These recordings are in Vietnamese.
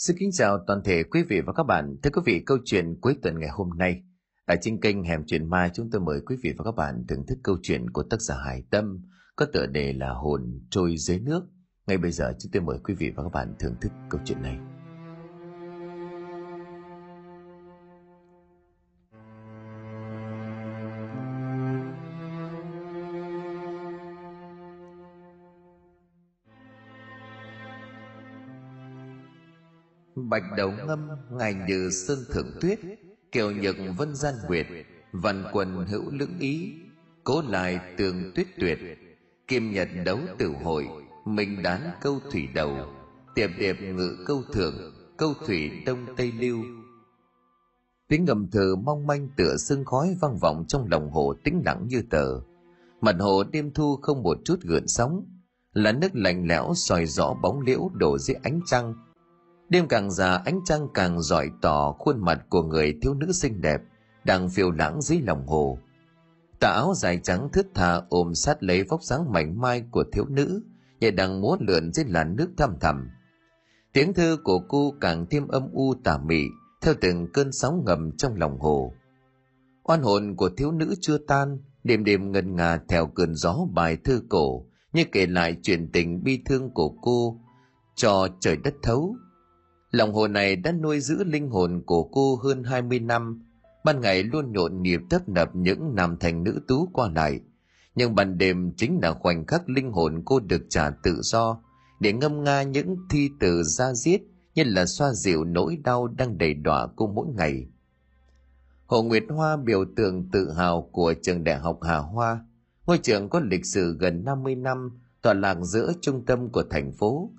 Xin kính chào toàn thể quý vị và các bạn. Thưa quý vị, câu chuyện cuối tuần ngày hôm nay ở trên kênh Hẻm Chuyện Ma chúng tôi mời quý vị và các bạn thưởng thức câu chuyện của tác giả Hải Tâm có tựa đề là Hồn trôi dưới nước. Ngay bây giờ chúng tôi mời quý vị và các bạn thưởng thức câu chuyện này. Bạch đầu ngâm, ngài như sơn thượng tuyết, kiều nhược vân gian nguyệt, văn quần hữu lưỡng ý, cố lại tường tuyết tuyệt, kim nhật đấu tử hội, minh đán câu thủy đầu, tiệp điệp ngự câu thượng, câu thủy đông tây lưu. Tiếng ngầm thờ mong manh tựa sương khói vang vọng trong lòng hồ tĩnh lặng như tờ. Mặt hồ đêm thu không một chút gợn sóng, là nước lạnh lẽo soi rõ bóng liễu đổ dưới ánh trăng Đêm càng già ánh trăng càng giỏi tỏ khuôn mặt của người thiếu nữ xinh đẹp đang phiêu lãng dưới lòng hồ. Tà áo dài trắng thướt tha ôm sát lấy vóc dáng mảnh mai của thiếu nữ, nhẹ đang múa lượn dưới làn nước thăm thẳm. Tiếng thơ của cô càng thêm âm u tà mị theo từng cơn sóng ngầm trong lòng hồ. Oan hồn của thiếu nữ chưa tan, đêm đêm ngân ngà theo cơn gió bài thơ cổ, như kể lại chuyện tình bi thương của cô cho trời đất thấu Lòng hồ này đã nuôi giữ linh hồn của cô hơn 20 năm, ban ngày luôn nhộn nhịp tấp nập những nam thành nữ tú qua lại. Nhưng ban đêm chính là khoảnh khắc linh hồn cô được trả tự do, để ngâm nga những thi từ ra giết như là xoa dịu nỗi đau đang đầy đọa cô mỗi ngày. Hồ Nguyệt Hoa biểu tượng tự hào của trường đại học Hà Hoa, ngôi trường có lịch sử gần 50 năm, tọa lạc giữa trung tâm của thành phố,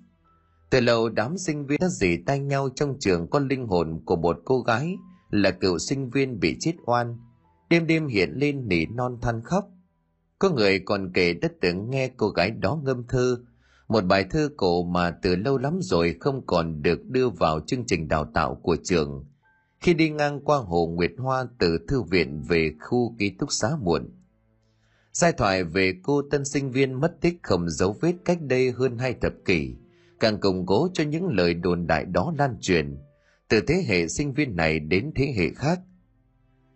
từ lâu đám sinh viên đã dì tay nhau trong trường con linh hồn của một cô gái là cựu sinh viên bị chết oan. Đêm đêm hiện lên nỉ non than khóc. Có người còn kể đất từng nghe cô gái đó ngâm thơ, một bài thơ cổ mà từ lâu lắm rồi không còn được đưa vào chương trình đào tạo của trường. Khi đi ngang qua hồ Nguyệt Hoa từ thư viện về khu ký túc xá muộn. Giai thoại về cô tân sinh viên mất tích không dấu vết cách đây hơn hai thập kỷ càng củng cố cho những lời đồn đại đó lan truyền từ thế hệ sinh viên này đến thế hệ khác.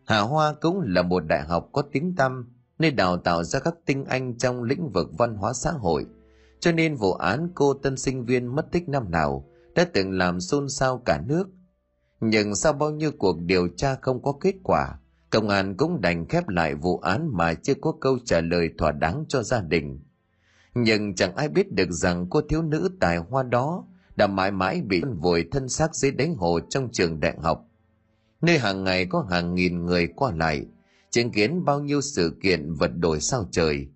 Hà Hoa cũng là một đại học có tiếng tăm nơi đào tạo ra các tinh anh trong lĩnh vực văn hóa xã hội, cho nên vụ án cô tân sinh viên mất tích năm nào đã từng làm xôn xao cả nước. Nhưng sau bao nhiêu cuộc điều tra không có kết quả, công an cũng đành khép lại vụ án mà chưa có câu trả lời thỏa đáng cho gia đình nhưng chẳng ai biết được rằng cô thiếu nữ tài hoa đó đã mãi mãi bị vùi thân xác dưới đáy hồ trong trường đại học. Nơi hàng ngày có hàng nghìn người qua lại, chứng kiến bao nhiêu sự kiện vật đổi sao trời.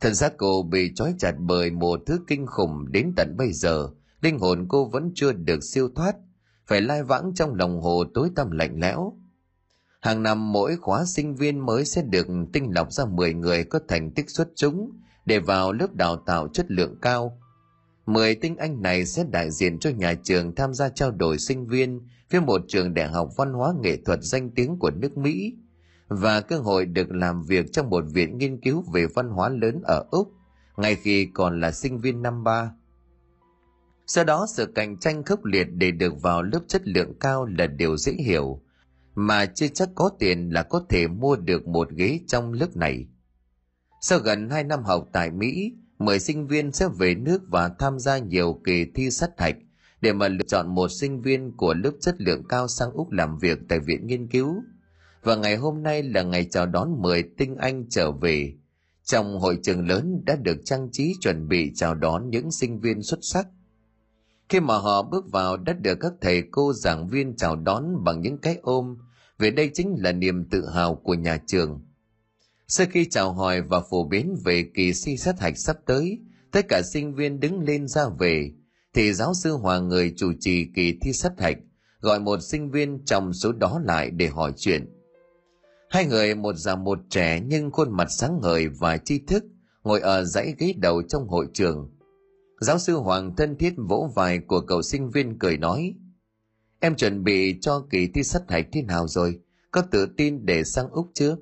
Thân xác cô bị trói chặt bởi một thứ kinh khủng đến tận bây giờ, linh hồn cô vẫn chưa được siêu thoát, phải lai vãng trong lòng hồ tối tăm lạnh lẽo. Hàng năm mỗi khóa sinh viên mới sẽ được tinh lọc ra 10 người có thành tích xuất chúng để vào lớp đào tạo chất lượng cao. Mười tinh anh này sẽ đại diện cho nhà trường tham gia trao đổi sinh viên với một trường đại học văn hóa nghệ thuật danh tiếng của nước Mỹ và cơ hội được làm việc trong một viện nghiên cứu về văn hóa lớn ở Úc ngay khi còn là sinh viên năm ba. Sau đó sự cạnh tranh khốc liệt để được vào lớp chất lượng cao là điều dễ hiểu, mà chưa chắc có tiền là có thể mua được một ghế trong lớp này. Sau gần 2 năm học tại Mỹ, 10 sinh viên sẽ về nước và tham gia nhiều kỳ thi sát hạch để mà lựa chọn một sinh viên của lớp chất lượng cao sang Úc làm việc tại viện nghiên cứu. Và ngày hôm nay là ngày chào đón 10 tinh anh trở về. Trong hội trường lớn đã được trang trí chuẩn bị chào đón những sinh viên xuất sắc. Khi mà họ bước vào đã được các thầy cô giảng viên chào đón bằng những cái ôm, vì đây chính là niềm tự hào của nhà trường – sau khi chào hỏi và phổ biến về kỳ thi sát hạch sắp tới, tất cả sinh viên đứng lên ra về, thì giáo sư Hoàng người chủ trì kỳ thi sát hạch, gọi một sinh viên trong số đó lại để hỏi chuyện. Hai người một già một trẻ nhưng khuôn mặt sáng ngời và tri thức, ngồi ở dãy ghế đầu trong hội trường. Giáo sư Hoàng thân thiết vỗ vai của cậu sinh viên cười nói, Em chuẩn bị cho kỳ thi sát hạch thế nào rồi? Có tự tin để sang Úc chưa?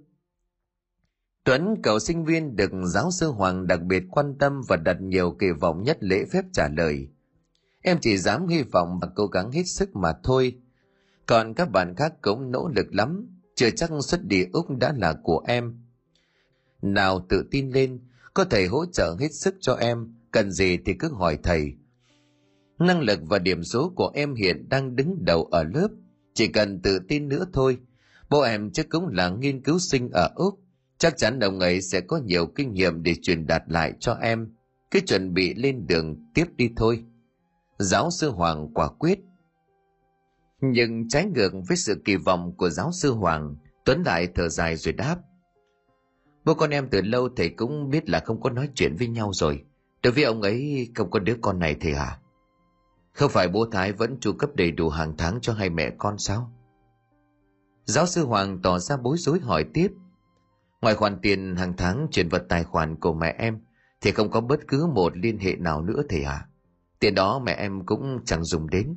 Tuấn, cậu sinh viên được giáo sư Hoàng đặc biệt quan tâm và đặt nhiều kỳ vọng nhất lễ phép trả lời. Em chỉ dám hy vọng và cố gắng hết sức mà thôi. Còn các bạn khác cũng nỗ lực lắm, chưa chắc xuất địa Úc đã là của em. Nào tự tin lên, có thầy hỗ trợ hết sức cho em, cần gì thì cứ hỏi thầy. Năng lực và điểm số của em hiện đang đứng đầu ở lớp, chỉ cần tự tin nữa thôi. Bố em chắc cũng là nghiên cứu sinh ở Úc, chắc chắn ông ấy sẽ có nhiều kinh nghiệm để truyền đạt lại cho em. Cứ chuẩn bị lên đường tiếp đi thôi. Giáo sư Hoàng quả quyết. Nhưng trái ngược với sự kỳ vọng của giáo sư Hoàng, Tuấn lại thở dài rồi đáp. Bố con em từ lâu thầy cũng biết là không có nói chuyện với nhau rồi. Đối với ông ấy không có đứa con này thì hả? Không phải bố Thái vẫn chu cấp đầy đủ hàng tháng cho hai mẹ con sao? Giáo sư Hoàng tỏ ra bối rối hỏi tiếp. Ngoài khoản tiền hàng tháng chuyển vào tài khoản của mẹ em thì không có bất cứ một liên hệ nào nữa thầy ạ. À? Tiền đó mẹ em cũng chẳng dùng đến.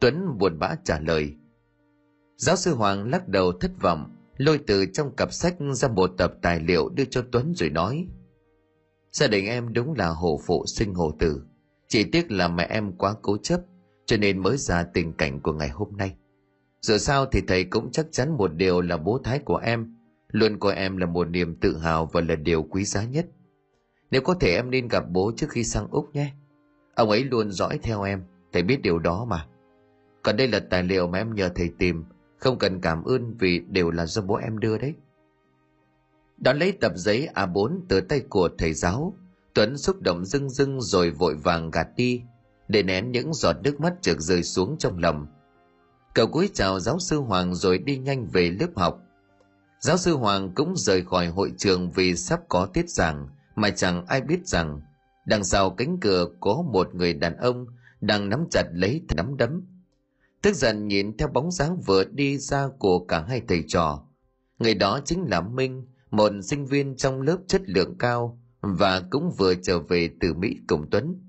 Tuấn buồn bã trả lời. Giáo sư Hoàng lắc đầu thất vọng, lôi từ trong cặp sách ra một tập tài liệu đưa cho Tuấn rồi nói. Gia đình em đúng là hồ phụ sinh hồ tử. Chỉ tiếc là mẹ em quá cố chấp, cho nên mới ra tình cảnh của ngày hôm nay. Dù sao thì thầy cũng chắc chắn một điều là bố thái của em, luôn coi em là một niềm tự hào và là điều quý giá nhất. Nếu có thể em nên gặp bố trước khi sang Úc nhé. Ông ấy luôn dõi theo em, thầy biết điều đó mà. Còn đây là tài liệu mà em nhờ thầy tìm, không cần cảm ơn vì đều là do bố em đưa đấy. Đón lấy tập giấy A4 từ tay của thầy giáo, Tuấn xúc động rưng rưng rồi vội vàng gạt đi, để nén những giọt nước mắt trượt rơi xuống trong lòng. Cậu cúi chào giáo sư Hoàng rồi đi nhanh về lớp học. Giáo sư Hoàng cũng rời khỏi hội trường vì sắp có tiết giảng, mà chẳng ai biết rằng đằng sau cánh cửa có một người đàn ông đang nắm chặt lấy nắm đấm. Tức giận nhìn theo bóng dáng vừa đi ra của cả hai thầy trò. Người đó chính là Minh, một sinh viên trong lớp chất lượng cao và cũng vừa trở về từ Mỹ cùng Tuấn.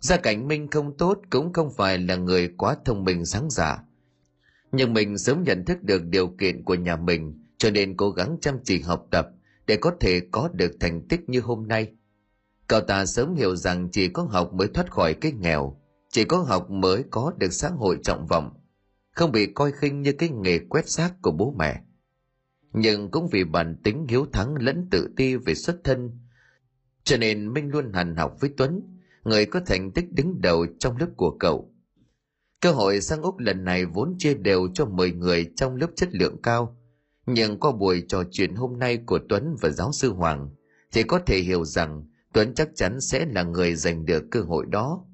Gia cảnh Minh không tốt cũng không phải là người quá thông minh sáng giả. Nhưng mình sớm nhận thức được điều kiện của nhà mình cho nên cố gắng chăm chỉ học tập để có thể có được thành tích như hôm nay. Cậu ta sớm hiểu rằng chỉ có học mới thoát khỏi cái nghèo, chỉ có học mới có được xã hội trọng vọng, không bị coi khinh như cái nghề quét xác của bố mẹ. Nhưng cũng vì bản tính hiếu thắng lẫn tự ti về xuất thân, cho nên Minh luôn hành học với Tuấn, người có thành tích đứng đầu trong lớp của cậu. Cơ hội sang Úc lần này vốn chia đều cho 10 người trong lớp chất lượng cao, nhưng qua buổi trò chuyện hôm nay của Tuấn và giáo sư Hoàng, thì có thể hiểu rằng Tuấn chắc chắn sẽ là người giành được cơ hội đó.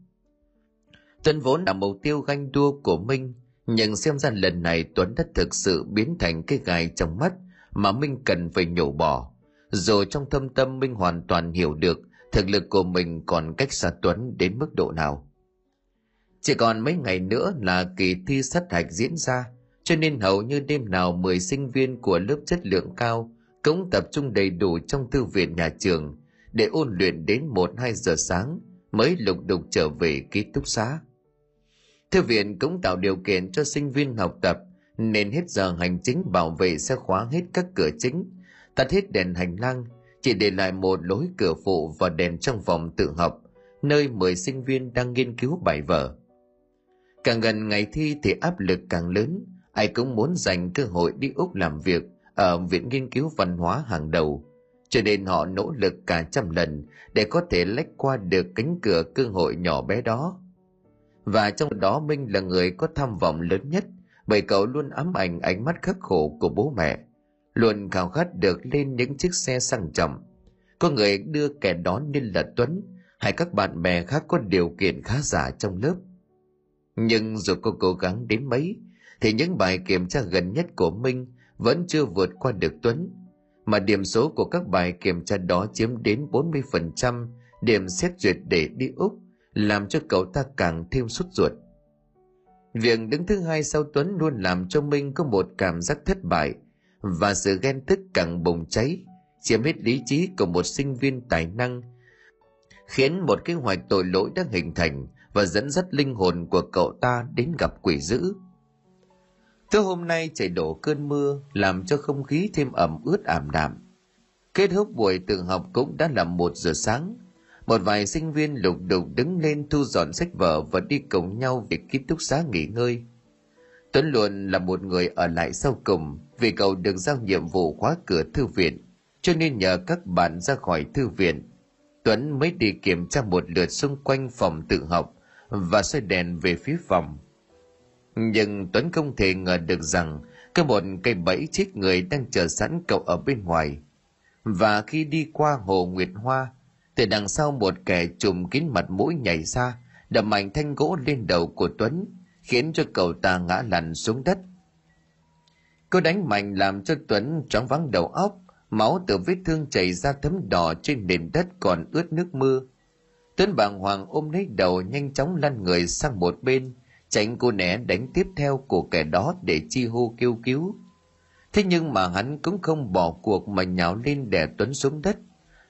Tuấn vốn là mục tiêu ganh đua của Minh, nhưng xem ra lần này Tuấn đã thực sự biến thành cái gai trong mắt mà Minh cần phải nhổ bỏ. rồi trong thâm tâm Minh hoàn toàn hiểu được thực lực của mình còn cách xa Tuấn đến mức độ nào. Chỉ còn mấy ngày nữa là kỳ thi sát hạch diễn ra, cho nên hầu như đêm nào 10 sinh viên của lớp chất lượng cao cũng tập trung đầy đủ trong thư viện nhà trường để ôn luyện đến 1-2 giờ sáng mới lục đục trở về ký túc xá. Thư viện cũng tạo điều kiện cho sinh viên học tập nên hết giờ hành chính bảo vệ sẽ khóa hết các cửa chính, tắt hết đèn hành lang, chỉ để lại một lối cửa phụ và đèn trong phòng tự học, nơi 10 sinh viên đang nghiên cứu bài vở. Càng gần ngày thi thì áp lực càng lớn, ai cũng muốn dành cơ hội đi Úc làm việc ở Viện Nghiên cứu Văn hóa hàng đầu, cho nên họ nỗ lực cả trăm lần để có thể lách qua được cánh cửa cơ hội nhỏ bé đó. Và trong đó Minh là người có tham vọng lớn nhất, bởi cậu luôn ám ảnh ánh mắt khắc khổ của bố mẹ, luôn khao khát được lên những chiếc xe sang trọng. Có người đưa kẻ đó nên là Tuấn, hay các bạn bè khác có điều kiện khá giả trong lớp. Nhưng dù cô cố gắng đến mấy, thì những bài kiểm tra gần nhất của Minh vẫn chưa vượt qua được Tuấn, mà điểm số của các bài kiểm tra đó chiếm đến 40% điểm xét duyệt để đi Úc, làm cho cậu ta càng thêm sút ruột. Việc đứng thứ hai sau Tuấn luôn làm cho Minh có một cảm giác thất bại và sự ghen tức càng bùng cháy, chiếm hết lý trí của một sinh viên tài năng, khiến một kế hoạch tội lỗi đã hình thành và dẫn dắt linh hồn của cậu ta đến gặp quỷ dữ. Thứ hôm nay trời đổ cơn mưa, làm cho không khí thêm ẩm ướt ảm đạm. Kết thúc buổi tự học cũng đã là một giờ sáng. một vài sinh viên lục đục đứng lên thu dọn sách vở và đi cùng nhau về ký túc xá nghỉ ngơi tuấn luôn là một người ở lại sau cùng vì cậu được giao nhiệm vụ khóa cửa thư viện, cho nên nhờ các bạn ra khỏi thư viện, tuấn mới đi kiểm tra một lượt xung quanh phòng tự học và xoay đèn về phía phòng. Nhưng tuấn không thể ngờ được rằng có một cây bẫy chết người đang chờ sẵn cậu ở bên ngoài. Và khi đi qua hồ nguyệt hoa từ đằng sau một kẻ trùm kín mặt mũi nhảy ra, đập mạnh thanh gỗ lên đầu của tuấn, khiến cho cậu ta ngã lăn xuống đất. Cô đánh mạnh làm cho tuấn choáng vắng đầu óc, máu từ vết thương chảy ra thấm đỏ trên nền đất còn ướt nước mưa tuấn bàng hoàng ôm lấy đầu nhanh chóng lăn người sang một bên, tránh cô né đánh tiếp theo của kẻ đó để chi hô kêu cứu. Thế nhưng mà hắn cũng không bỏ cuộc mà nhào lên đè tuấn xuống đất.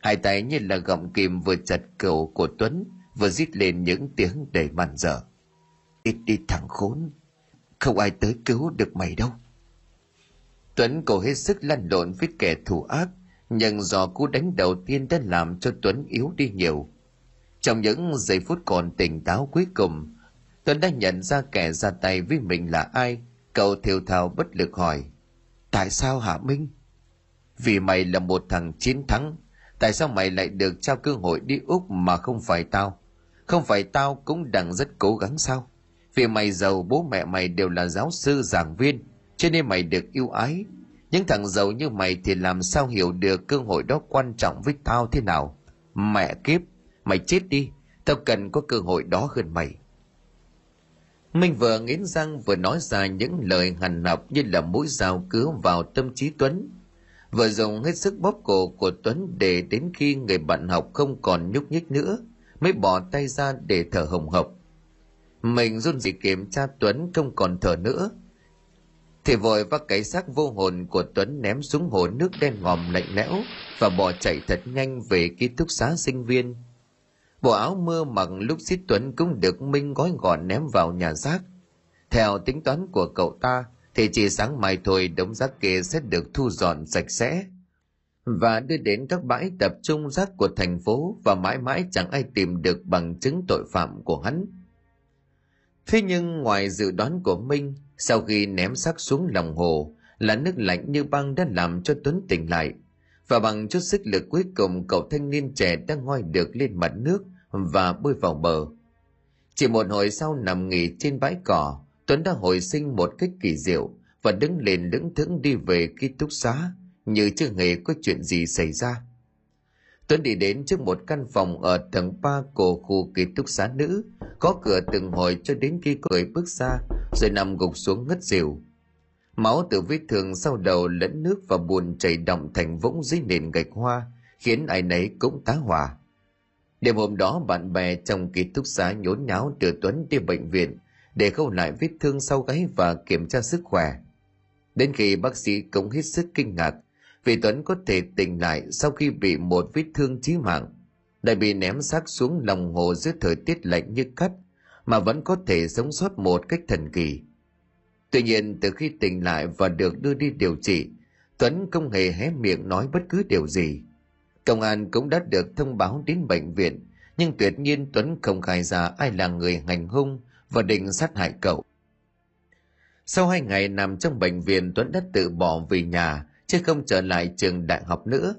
Hai tay như là gọng kìm vừa chặt cổ của tuấn, vừa rít lên những tiếng đầy màn dở. Ít đi thằng khốn, không ai tới cứu được mày đâu. Tuấn cố hết sức lăn lộn với kẻ thù ác, nhưng do cú đánh đầu tiên đã làm cho tuấn yếu đi nhiều trong những giây phút còn tỉnh táo cuối cùng tuấn đã nhận ra kẻ ra tay với mình là ai. Cậu thiều thào bất lực hỏi, tại sao hả minh? Vì mày là một thằng chiến thắng, tại sao mày lại được trao cơ hội đi úc mà không phải tao? Không phải tao cũng đang rất cố gắng sao? Vì mày giàu, bố mẹ mày đều là giáo sư, giảng viên, cho nên mày được yêu ái. Những thằng giàu như mày thì làm sao hiểu được cơ hội đó quan trọng với tao thế nào? Mẹ kiếp mày chết đi, tao cần có cơ hội đó hơn mày. Minh vừa nghiến răng vừa nói ra những lời hằn học như là mũi dao cứa vào tâm trí tuấn. Vừa dùng hết sức bóp cổ của tuấn để đến khi người bạn học không còn nhúc nhích nữa, mới bỏ tay ra để thở hồng hộc. Mình run rẩy kiểm tra tuấn không còn thở nữa. Thì vội vác cái xác vô hồn của tuấn ném xuống hồ nước đen ngòm lạnh lẽo và bỏ chạy thật nhanh về ký túc xá sinh viên bộ áo mưa mặc lúc xít tuấn cũng được minh gói gọn ném vào nhà rác. Theo tính toán của cậu ta, thì chỉ sáng mai thôi đống rác kia sẽ được thu dọn sạch sẽ và đưa đến các bãi tập trung rác của thành phố và mãi mãi chẳng ai tìm được bằng chứng tội phạm của hắn. Thế nhưng ngoài dự đoán của minh, sau khi ném xác xuống lòng hồ, là nước lạnh như băng đã làm cho tuấn tỉnh lại và bằng chút sức lực cuối cùng, cậu thanh niên trẻ đã ngoi được lên mặt nước và bơi vào bờ. Chỉ một hồi sau nằm nghỉ trên bãi cỏ, tuấn đã hồi sinh một cách kỳ diệu và đứng lên lững thững đi về ký túc xá, như chưa hề có chuyện gì xảy ra. Tuấn đi đến trước một căn phòng ở tầng ba của khu ký túc xá nữ có cửa từng hồi cho đến khi có người bước ra, rồi nằm gục xuống ngất xỉu máu từ vết thương sau đầu lẫn nước và buồn chảy đọng thành vũng dưới nền gạch hoa, khiến ai nấy cũng tá hỏa. Đêm hôm đó, bạn bè trong ký túc xá nhốn nháo đưa tuấn đi bệnh viện để khâu lại vết thương sau gáy và kiểm tra sức khỏe. Đến khi bác sĩ cũng hết sức kinh ngạc vì tuấn có thể tỉnh lại sau khi bị một vết thương chí mạng, lại bị ném xác xuống lòng hồ dưới thời tiết lạnh như cắt mà vẫn có thể sống sót một cách thần kỳ tuy nhiên, từ khi tỉnh lại và được đưa đi điều trị, tuấn không hề hé miệng nói bất cứ điều gì. Công an cũng đã được thông báo đến bệnh viện, nhưng tuyệt nhiên tuấn không khai ra ai là người hành hung và định sát hại cậu. Sau hai ngày nằm trong bệnh viện, tuấn đã tự bỏ về nhà, chứ không trở lại trường đại học nữa.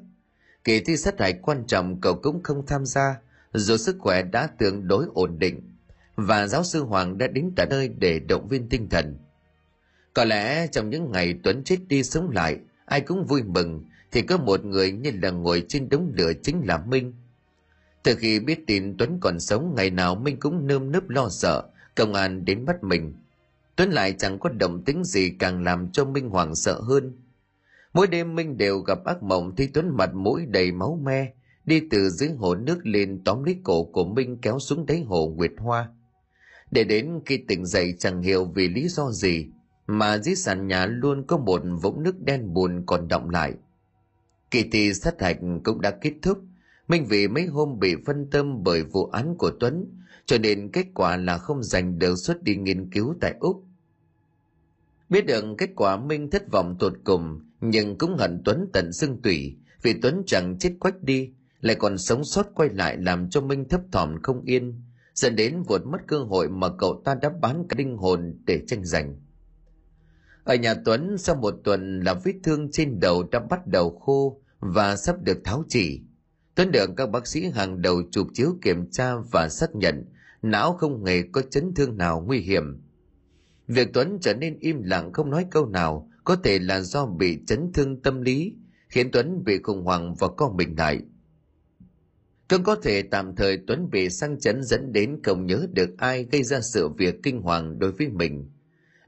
Kỳ thi sát hại quan trọng cậu cũng không tham gia, dù sức khỏe đã tương đối ổn định. Và giáo sư hoàng đã đến tận nơi để động viên tinh thần có lẽ trong những ngày tuấn chết đi sống lại, ai cũng vui mừng thì có một người như là ngồi trên đống lửa chính là minh. Từ khi biết tin tuấn còn sống, ngày nào minh cũng nơm nớp lo sợ, công an đến bắt mình. Tuấn lại chẳng có động tính gì càng làm cho minh hoảng sợ hơn. Mỗi đêm minh đều gặp ác mộng thì tuấn mặt mũi đầy máu me, đi từ dưới hồ nước lên tóm lấy cổ của minh kéo xuống đáy hồ nguyệt hoa. Để đến khi tỉnh dậy chẳng hiểu vì lý do gì mà dưới sàn nhà luôn có một vũng nước đen buồn còn động lại. Kỳ thi sát hạch cũng đã kết thúc. Minh vì mấy hôm bị phân tâm bởi vụ án của tuấn, cho nên kết quả là không giành được suất đi nghiên cứu tại úc. Biết được kết quả minh thất vọng tột cùng, nhưng cũng hận tuấn tận xương tủy, vì tuấn chẳng chết quách đi, lại còn sống sót quay lại làm cho minh thấp thỏm không yên, dẫn đến vượt mất cơ hội mà cậu ta đã bán cả linh hồn để tranh giành ở nhà tuấn, sau một tuần là vết thương trên đầu đã bắt đầu khô và sắp được tháo chỉ. Tuấn được các bác sĩ hàng đầu chụp chiếu kiểm tra và xác nhận não không hề có chấn thương nào nguy hiểm. Việc tuấn trở nên im lặng không nói câu nào có thể là do bị chấn thương tâm lý, khiến tuấn bị khủng hoảng và co mình lại. Cũng có thể tạm thời Tuấn bị sang chấn dẫn đến không nhớ được ai gây ra sự việc kinh hoàng đối với mình.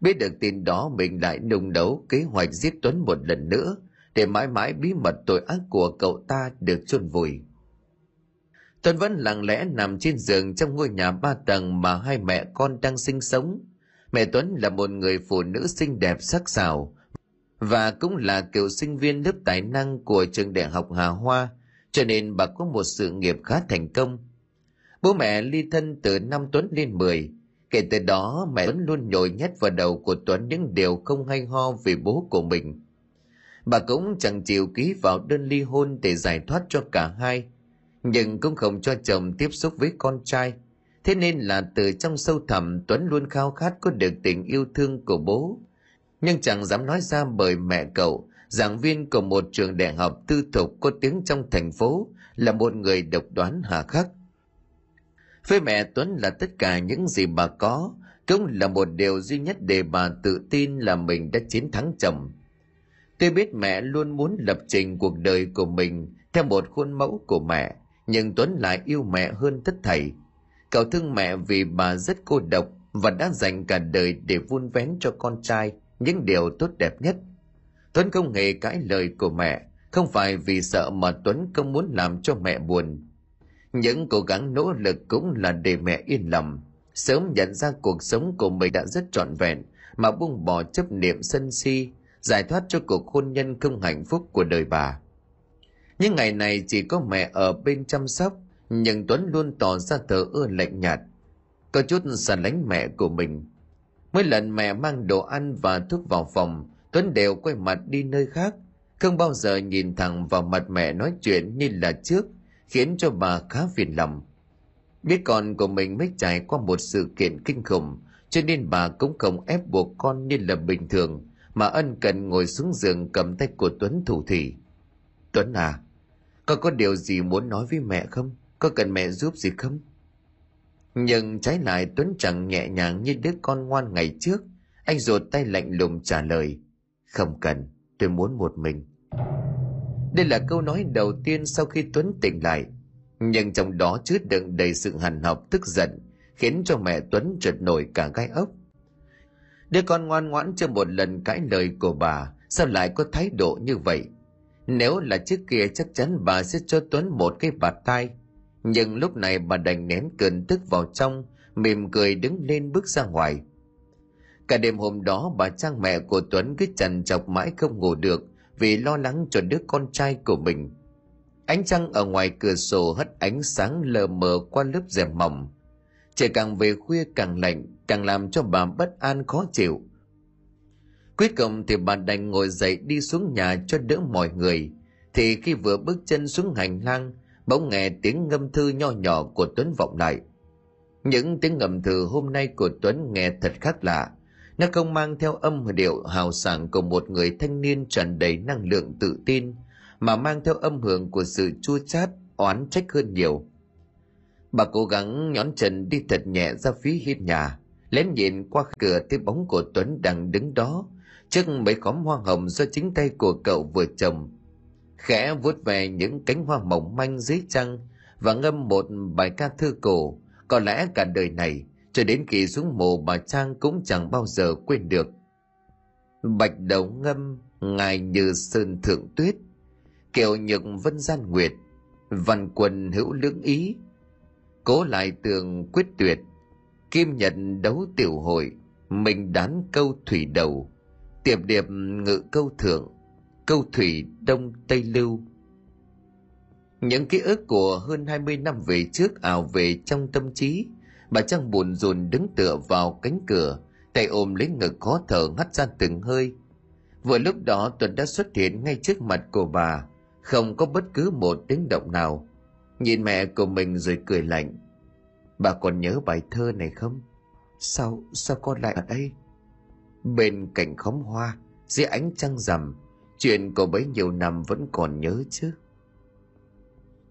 Biết được tin đó, mình lại nung đấu kế hoạch giết Tuấn một lần nữa, để mãi mãi bí mật tội ác của cậu ta được chôn vùi. Tuấn vẫn lặng lẽ nằm trên giường trong ngôi nhà ba tầng mà hai mẹ con đang sinh sống. Mẹ Tuấn là một người phụ nữ xinh đẹp sắc sảo và cũng là cựu sinh viên lớp tài năng của trường đại học Hà Hoa – cho nên bà có một sự nghiệp khá thành công. Bố mẹ ly thân từ năm Tuấn lên 10. Kể từ đó mẹ Tuấn luôn nhồi nhét vào đầu của Tuấn những điều không hay ho về bố của mình. Bà cũng chẳng chịu ký vào đơn ly hôn để giải thoát cho cả hai, nhưng cũng không cho chồng tiếp xúc với con trai. Thế nên là từ trong sâu thẳm Tuấn luôn khao khát có được tình yêu thương của bố. Nhưng chẳng dám nói ra bởi mẹ cậu giảng viên của một trường đại học tư thục có tiếng trong thành phố là một người độc đoán hà khắc với mẹ tuấn là tất cả những gì bà có cũng là một điều duy nhất để bà tự tin là mình đã chiến thắng chồng tôi biết mẹ luôn muốn lập trình cuộc đời của mình theo một khuôn mẫu của mẹ nhưng tuấn lại yêu mẹ hơn tất thảy. Cậu thương mẹ vì bà rất cô độc và đã dành cả đời để vun vén cho con trai những điều tốt đẹp nhất. Tuấn không hề cãi lời của mẹ, không phải vì sợ mà Tuấn không muốn làm cho mẹ buồn. Những cố gắng nỗ lực cũng là để mẹ yên lòng, sớm nhận ra cuộc sống của mình đã rất trọn vẹn mà buông bỏ chấp niệm sân si, giải thoát cho cuộc hôn nhân không hạnh phúc của đời bà. Những ngày này chỉ có mẹ ở bên chăm sóc, nhưng Tuấn luôn tỏ ra thờ ơ lạnh nhạt, có chút xa lánh mẹ của mình. Mỗi lần mẹ mang đồ ăn và thuốc vào phòng, Tuấn đều quay mặt đi nơi khác, không bao giờ nhìn thẳng vào mặt mẹ nói chuyện như là trước, khiến cho bà khá phiền lòng. Biết con của mình mới trải qua một sự kiện kinh khủng, cho nên bà cũng không ép buộc con như là bình thường, mà ân cần ngồi xuống giường cầm tay của Tuấn thủ thủy. Tuấn à, con có điều gì muốn nói với mẹ không? Có cần mẹ giúp gì không? Nhưng trái lại Tuấn chẳng nhẹ nhàng như đứa con ngoan ngày trước. Anh rụt tay lạnh lùng trả lời. Không cần, tôi muốn một mình. Đây là câu nói đầu tiên sau khi Tuấn tỉnh lại, nhưng trong đó chứa đựng đầy sự hằn học tức giận, khiến cho mẹ Tuấn trượt nổi cả gai ốc. Đứa con ngoan ngoãn chưa một lần cãi lời của bà, sao lại có thái độ như vậy? Nếu là trước kia chắc chắn bà sẽ cho Tuấn một cái bạt tai nhưng lúc này bà đành nén cơn tức vào trong, mỉm cười đứng lên bước ra ngoài. Cả đêm hôm đó bà Trang mẹ của Tuấn cứ trần chọc mãi không ngủ được vì lo lắng cho đứa con trai của mình. Ánh trăng ở ngoài cửa sổ hất ánh sáng lờ mờ qua lớp rèm mỏng. Trời càng về khuya càng lạnh, càng làm cho bà bất an khó chịu. Cuối cùng thì bà đành ngồi dậy đi xuống nhà cho đỡ mọi người. Thì khi vừa bước chân xuống hành lang, bỗng nghe tiếng ngâm thư nho nhỏ của Tuấn vọng lại. Những tiếng ngầm thư hôm nay của Tuấn nghe thật khác lạ nó không mang theo âm điệu hào sảng của một người thanh niên tràn đầy năng lượng tự tin, mà mang theo âm hưởng của sự chua chát, oán trách hơn nhiều. Bà cố gắng nhón chân đi thật nhẹ ra phía hiên nhà, lén nhìn qua cửa thấy bóng của Tuấn đang đứng đó, trước mấy khóm hoa hồng do chính tay của cậu vừa trồng. Khẽ vuốt về những cánh hoa mỏng manh dưới trăng và ngâm một bài ca thư cổ, có lẽ cả đời này cho đến khi xuống mồ bà Trang cũng chẳng bao giờ quên được. Bạch đầu ngâm, ngài như sơn thượng tuyết, kiều nhược vân gian nguyệt, văn quần hữu lưỡng ý, cố lại tường quyết tuyệt, kim nhận đấu tiểu hội, mình đán câu thủy đầu, tiệp điệp ngự câu thượng, câu thủy đông tây lưu. Những ký ức của hơn 20 năm về trước ảo về trong tâm trí, bà Trang buồn rùn đứng tựa vào cánh cửa, tay ôm lấy ngực khó thở ngắt ra từng hơi. Vừa lúc đó Tuấn đã xuất hiện ngay trước mặt của bà, không có bất cứ một tiếng động nào. nhìn mẹ của mình rồi cười lạnh bà còn nhớ bài thơ này không sao sao con lại ở đây bên cạnh khóm hoa dưới ánh trăng rằm chuyện của bấy nhiều năm vẫn còn nhớ chứ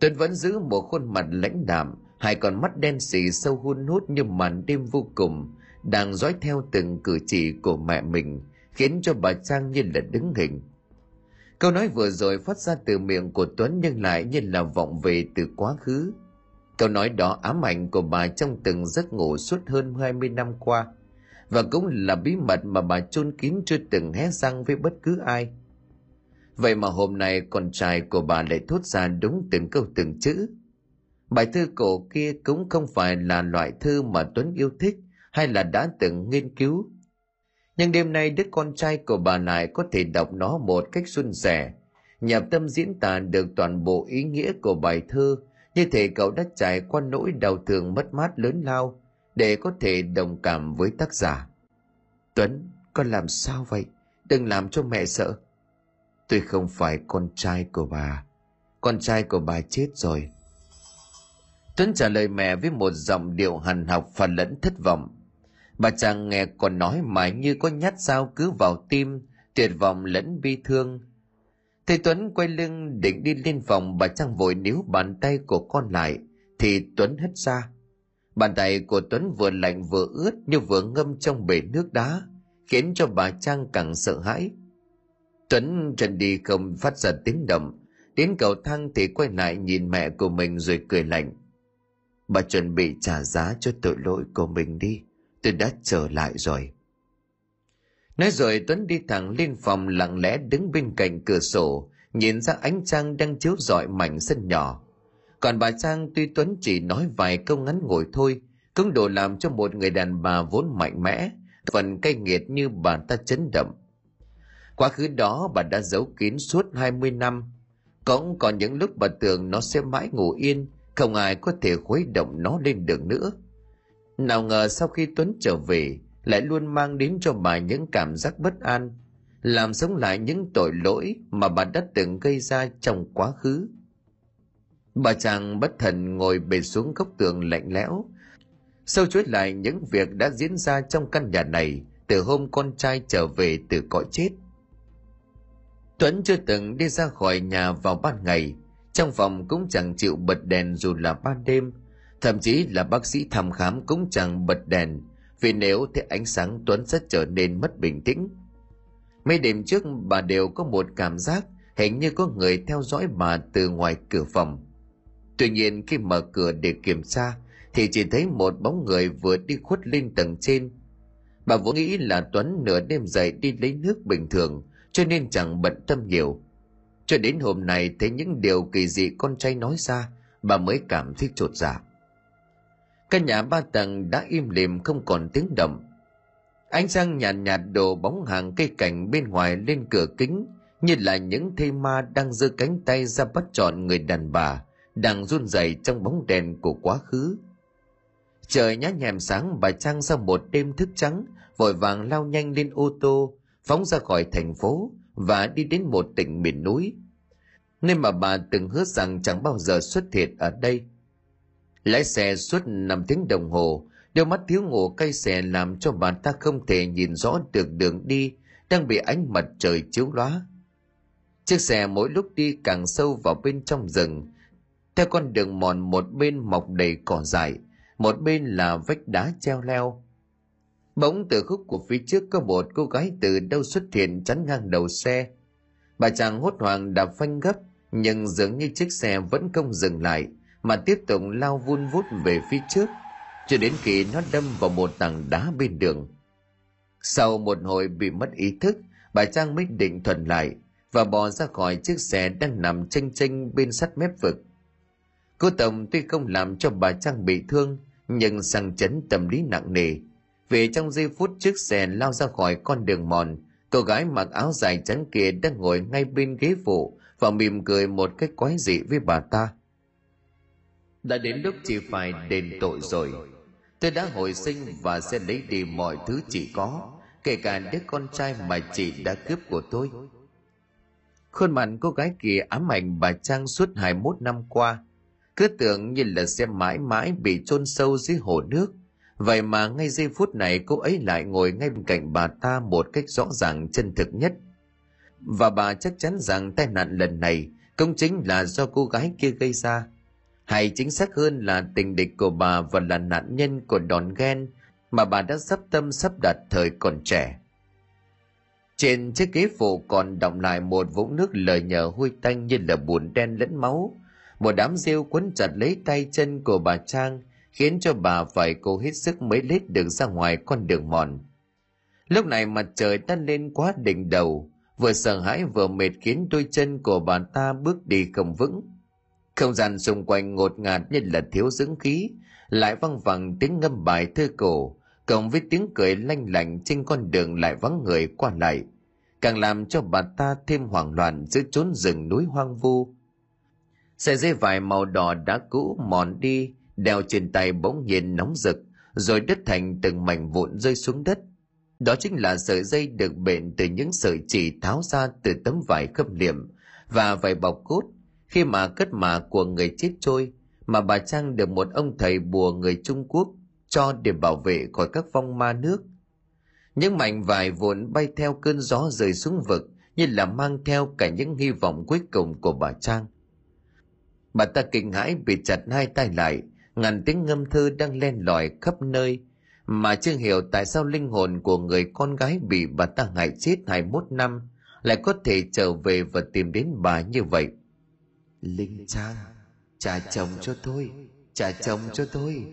tuấn vẫn giữ một khuôn mặt lãnh đạm hai con mắt đen sì sâu hun hút như màn đêm vô cùng, đang dõi theo từng cử chỉ của mẹ mình, khiến cho bà trang như là đứng hình. Câu nói vừa rồi phát ra từ miệng của tuấn nhưng lại như là vọng về từ quá khứ. Câu nói đó ám ảnh của bà trong từng giấc ngủ suốt hơn 20 năm qua, và cũng là bí mật mà bà chôn kín chưa từng hé răng với bất cứ ai. Vậy mà hôm nay con trai của bà lại thốt ra đúng từng câu từng chữ bài thơ cổ kia cũng không phải là loại thư mà tuấn yêu thích hay là đã từng nghiên cứu. Nhưng đêm nay đứa con trai của bà lại có thể đọc nó một cách xuân sẻ. Nhập tâm diễn tả được toàn bộ ý nghĩa của bài thơ. Như thể cậu đã trải qua nỗi đau thương mất mát lớn lao để có thể đồng cảm với tác giả. Tuấn, con làm sao vậy? Đừng làm cho mẹ sợ. Tôi không phải con trai của bà. Con trai của bà chết rồi tuấn trả lời mẹ với một giọng điệu hằn học và lẫn thất vọng. Bà chàng nghe còn nói mà như có nhát dao cứ vào tim, tuyệt vọng lẫn bi thương. Thầy tuấn quay lưng định đi lên phòng, bà trang vội níu bàn tay của con lại, thì tuấn hất ra. Bàn tay của tuấn vừa lạnh vừa ướt như vừa ngâm trong bể nước đá, khiến cho bà trang càng sợ hãi. Tuấn trần đi không phát ra tiếng động, đến cầu thang thì quay lại nhìn mẹ của mình rồi cười lạnh bà chuẩn bị trả giá cho tội lỗi của mình đi. Tôi đã trở lại rồi. Nói rồi tuấn đi thẳng lên phòng lặng lẽ đứng bên cạnh cửa sổ, nhìn ra ánh trăng đang chiếu rọi mảnh sân nhỏ. Còn bà trang tuy tuấn chỉ nói vài câu ngắn ngủi thôi, cũng đủ làm cho một người đàn bà vốn mạnh mẽ, phần cay nghiệt như bà ta chấn động. Quá khứ đó bà đã giấu kín suốt 20 năm. Cũng còn những lúc bà tưởng nó sẽ mãi ngủ yên không ai có thể khuấy động nó lên được nữa. Nào ngờ sau khi tuấn trở về, lại luôn mang đến cho bà những cảm giác bất an, làm sống lại những tội lỗi mà bà đã từng gây ra trong quá khứ. Bà chàng bất thần ngồi bệt xuống góc tường lạnh lẽo, sâu chuỗi lại những việc đã diễn ra trong căn nhà này từ hôm con trai trở về từ cõi chết. Tuấn chưa từng đi ra khỏi nhà vào ban ngày trong phòng cũng chẳng chịu bật đèn dù là ban đêm. Thậm chí là bác sĩ thăm khám cũng chẳng bật đèn, vì nếu thấy ánh sáng tuấn sẽ trở nên mất bình tĩnh. Mấy đêm trước bà đều có một cảm giác hình như có người theo dõi bà từ ngoài cửa phòng. Tuy nhiên khi mở cửa để kiểm tra, thì chỉ thấy một bóng người vừa đi khuất lên tầng trên. Bà vốn nghĩ là tuấn nửa đêm dậy đi lấy nước bình thường, cho nên chẳng bận tâm nhiều cho đến hôm nay thấy những điều kỳ dị con trai nói ra bà mới cảm thấy chột dạ. Căn nhà ba tầng đã im lìm không còn tiếng động. Ánh sáng nhàn nhạt, nhạt đổ bóng hàng cây cảnh bên ngoài lên cửa kính như là những thây ma đang giơ cánh tay ra bắt trọn người đàn bà đang run rẩy trong bóng đèn của quá khứ. Trời nhá nhèm sáng bà trang sau một đêm thức trắng vội vàng lao nhanh lên ô tô phóng ra khỏi thành phố và đi đến một tỉnh miền núi. Nên mà bà từng hứa rằng chẳng bao giờ xuất hiện ở đây. Lái xe suốt năm tiếng đồng hồ đôi mắt thiếu ngủ cay xè làm cho bà ta không thể nhìn rõ được đường đi đang bị ánh mặt trời chiếu lóa. Chiếc xe mỗi lúc đi càng sâu vào bên trong rừng. Theo con đường mòn một bên mọc đầy cỏ dại, một bên là vách đá treo leo bỗng từ khúc của phía trước có một cô gái từ đâu xuất hiện chắn ngang đầu xe. Bà chàng hốt hoảng đạp phanh gấp, nhưng dường như chiếc xe vẫn không dừng lại, mà tiếp tục lao vun vút về phía trước. Cho đến khi nó đâm vào một tảng đá bên đường. Sau một hồi bị mất ý thức, bà trang mới định thuần lại và bò ra khỏi chiếc xe đang nằm chênh chênh bên sắt mép vực. Cô tổng tuy không làm cho bà trang bị thương, nhưng sang chấn tâm lý nặng nề vì trong giây phút chiếc xe lao ra khỏi con đường mòn cô gái mặc áo dài trắng kia đang ngồi ngay bên ghế phụ và mỉm cười một cách quái dị với bà ta. Đã đến lúc chị phải đền tội rồi. Tôi đã hồi sinh và sẽ lấy đi mọi thứ chị có kể cả đứa con trai mà chị đã cướp của tôi. Khuôn mặt cô gái kia ám ảnh bà trang suốt 21 năm qua. Cứ tưởng như là sẽ mãi mãi bị chôn sâu dưới hồ nước vậy mà ngay giây phút này cô ấy lại ngồi ngay bên cạnh bà ta một cách rõ ràng, chân thực nhất. Và bà chắc chắn rằng tai nạn lần này công chính là do cô gái kia gây ra. Hay chính xác hơn là tình địch của bà và là nạn nhân của đòn ghen mà bà đã sắp tâm sắp đặt thời còn trẻ. Trên chiếc ghế phụ còn đọng lại một vũng nước lời nhờ hôi tanh như là bùn đen lẫn máu. Một đám rêu quấn chặt lấy tay chân của bà trang khiến cho bà phải cố hết sức mới lết được ra ngoài con đường mòn. Lúc này mặt trời đã lên quá đỉnh đầu, vừa sợ hãi vừa mệt khiến đôi chân của bà ta bước đi không vững. Không gian xung quanh ngột ngạt như là thiếu dưỡng khí, lại văng vẳng tiếng ngâm bài thơ cổ, cộng với tiếng cười lanh lảnh trên con đường lại vắng người qua lại, càng làm cho bà ta thêm hoảng loạn giữa chốn rừng núi hoang vu. Sợi dây vải màu đỏ đã cũ mòn đi đeo trên tay bỗng nhiên nóng rực rồi đứt thành từng mảnh vụn rơi xuống đất đó chính là sợi dây được bện từ những sợi chỉ tháo ra từ tấm vải khâm liệm và vải bọc cốt khi mà cất mả của người chết trôi mà bà Trang được một ông thầy bùa người Trung Quốc cho để bảo vệ khỏi các vong ma nước. Những mảnh vải vụn bay theo cơn gió rơi xuống vực như là mang theo cả những hy vọng cuối cùng của bà Trang. Bà ta kinh hãi bị chặt hai tay lại, ngàn tiếng ngâm thơ đang len lỏi khắp nơi, mà chưa hiểu tại sao linh hồn của người con gái bị bà ta hại chết 21 năm lại có thể trở về và tìm đến bà như vậy. Linh Trang, trả chồng cho tôi, trả chồng cho tôi.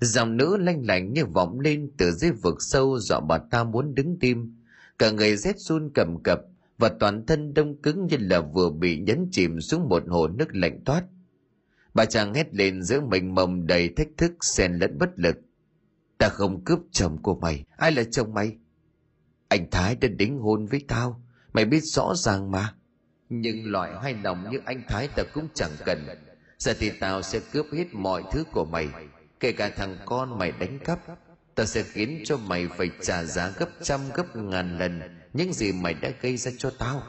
Dòng nữ lanh lảnh như vọng lên từ dưới vực sâu dọa bà ta muốn đứng tim. Cả người rét run cầm cập và toàn thân đông cứng như là vừa bị nhấn chìm xuống một hồ nước lạnh toát. Bà chàng hét lên giữa mình mầm đầy thách thức xen lẫn bất lực. Ta không cướp chồng của mày, ai là chồng mày? Anh Thái đã đính hôn với tao, mày biết rõ ràng mà. Nhưng loại hoài lòng như anh Thái ta cũng chẳng cần. Giờ thì tao sẽ cướp hết mọi thứ của mày, kể cả thằng con mày đánh cắp. Ta sẽ khiến cho mày phải trả giá gấp trăm gấp ngàn lần những gì mày đã gây ra cho tao.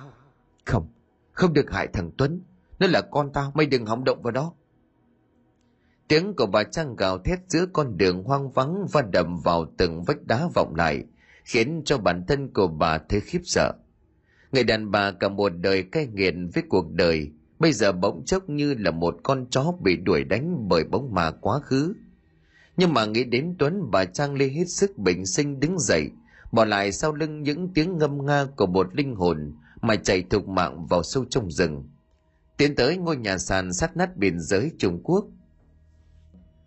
Không, không được hại thằng Tuấn. Nó là con tao, mày đừng hỏng động vào đó. Tiếng của bà Trang gào thét giữa con đường hoang vắng và đầm vào từng vách đá vọng lại, khiến cho bản thân của bà thấy khiếp sợ. Người đàn bà cả một đời cay nghiện với cuộc đời, bây giờ bỗng chốc như là một con chó bị đuổi đánh bởi bóng ma quá khứ. Nhưng mà nghĩ đến Tuấn, bà Trang Lê hết sức bình sinh đứng dậy, bỏ lại sau lưng những tiếng ngâm nga của một linh hồn mà chạy thục mạng vào sâu trong rừng. Tiến tới ngôi nhà sàn sát nát biên giới Trung Quốc.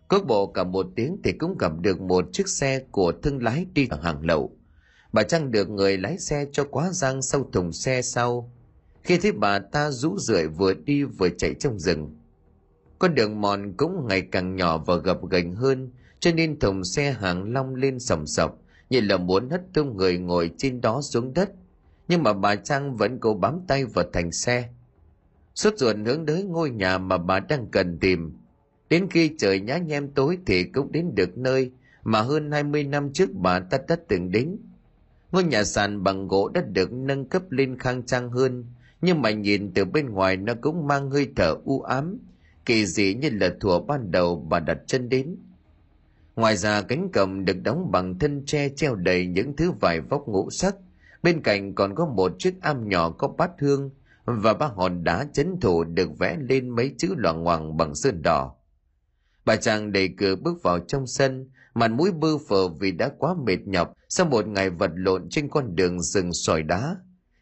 Cước bộ cả một tiếng thì cũng gặp được một chiếc xe của thương lái đi hàng lậu. Bà Trang được người lái xe cho quá giang sau thùng xe sau. Khi thấy bà ta rũ rượi vừa đi vừa chạy trong rừng. Con đường mòn cũng ngày càng nhỏ và gập ghềnh hơn, cho nên thùng xe hàng long lên sầm sập như là muốn hất tung người ngồi trên đó xuống đất. Nhưng mà bà Trang vẫn cố bám tay vào thành xe. Suốt ruột hướng tới ngôi nhà mà bà đang cần tìm. Đến khi trời nhá nhem tối thì cũng đến được nơi mà hơn 20 năm trước bà ta đã từng đến. Ngôi nhà sàn bằng gỗ đã được nâng cấp lên khang trang hơn, nhưng mà nhìn từ bên ngoài nó cũng mang hơi thở u ám, kỳ dị như là thủa ban đầu bà đặt chân đến. Ngoài ra cánh cổng được đóng bằng thân tre treo đầy những thứ vải vóc ngũ sắc, bên cạnh còn có một chiếc am nhỏ có bát hương và ba hòn đá chấn thủ được vẽ lên mấy chữ loạng hoàng bằng sơn đỏ. Bà chàng đẩy cửa bước vào trong sân, mặt mũi bư phờ vì đã quá mệt nhọc sau một ngày vật lộn trên con đường rừng sỏi đá.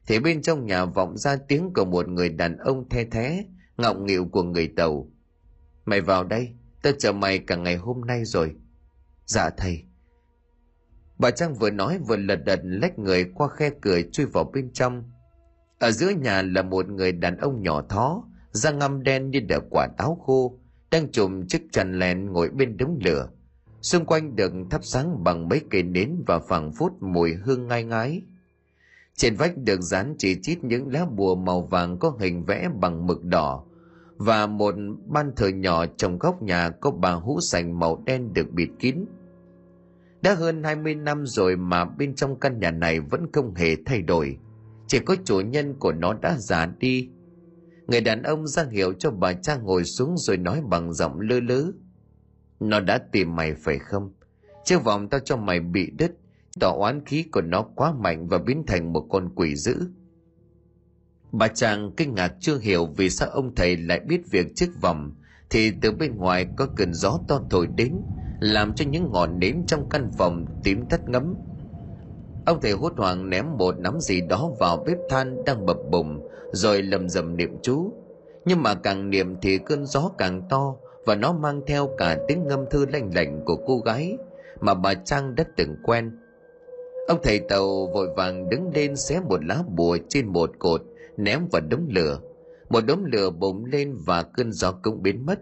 Thì bên trong nhà vọng ra tiếng của một người đàn ông the thế, ngọng nghịu của người tàu. Mày vào đây, tao chờ mày cả ngày hôm nay rồi. Dạ thầy. Bà Trang vừa nói vừa lật đật lách người qua khe cửa chui vào bên trong. Ở giữa nhà là một người đàn ông nhỏ thó, da ngăm đen như đờ quả táo khô, đang chùm chiếc chăn len ngồi bên đống lửa. Xung quanh được thắp sáng bằng mấy cây nến và phảng phút mùi hương ngai ngái. Trên vách được dán chỉ chít những lá bùa màu vàng có hình vẽ bằng mực đỏ và một ban thờ nhỏ trong góc nhà có bà hũ sành màu đen được bịt kín. Đã hơn 20 năm rồi mà bên trong căn nhà này vẫn không hề thay đổi. Chỉ có chủ nhân của nó đã già đi người đàn ông ra hiệu cho bà trang ngồi xuống rồi nói bằng giọng lơ lớ. Nó đã tìm mày phải không? Chiếc vòng tao cho mày bị đứt. Tỏ oán khí của nó quá mạnh và biến thành một con quỷ dữ. Bà chàng kinh ngạc chưa hiểu vì sao ông thầy lại biết việc chiếc vòng. Thì từ bên ngoài có cơn gió to thổi đến, làm cho những ngọn nến trong căn phòng tím tắt ngấm. Ông thầy hốt hoảng ném một nắm gì đó vào bếp than đang bập bùng rồi lầm rầm niệm chú. Nhưng mà càng niệm thì cơn gió càng to và nó mang theo cả tiếng ngâm thư lanh lảnh của cô gái mà bà trang đã từng quen. Ông thầy tàu vội vàng đứng lên xé một lá bùa trên một cột, ném vào đống lửa. Một đống lửa bùng lên và cơn gió cũng biến mất.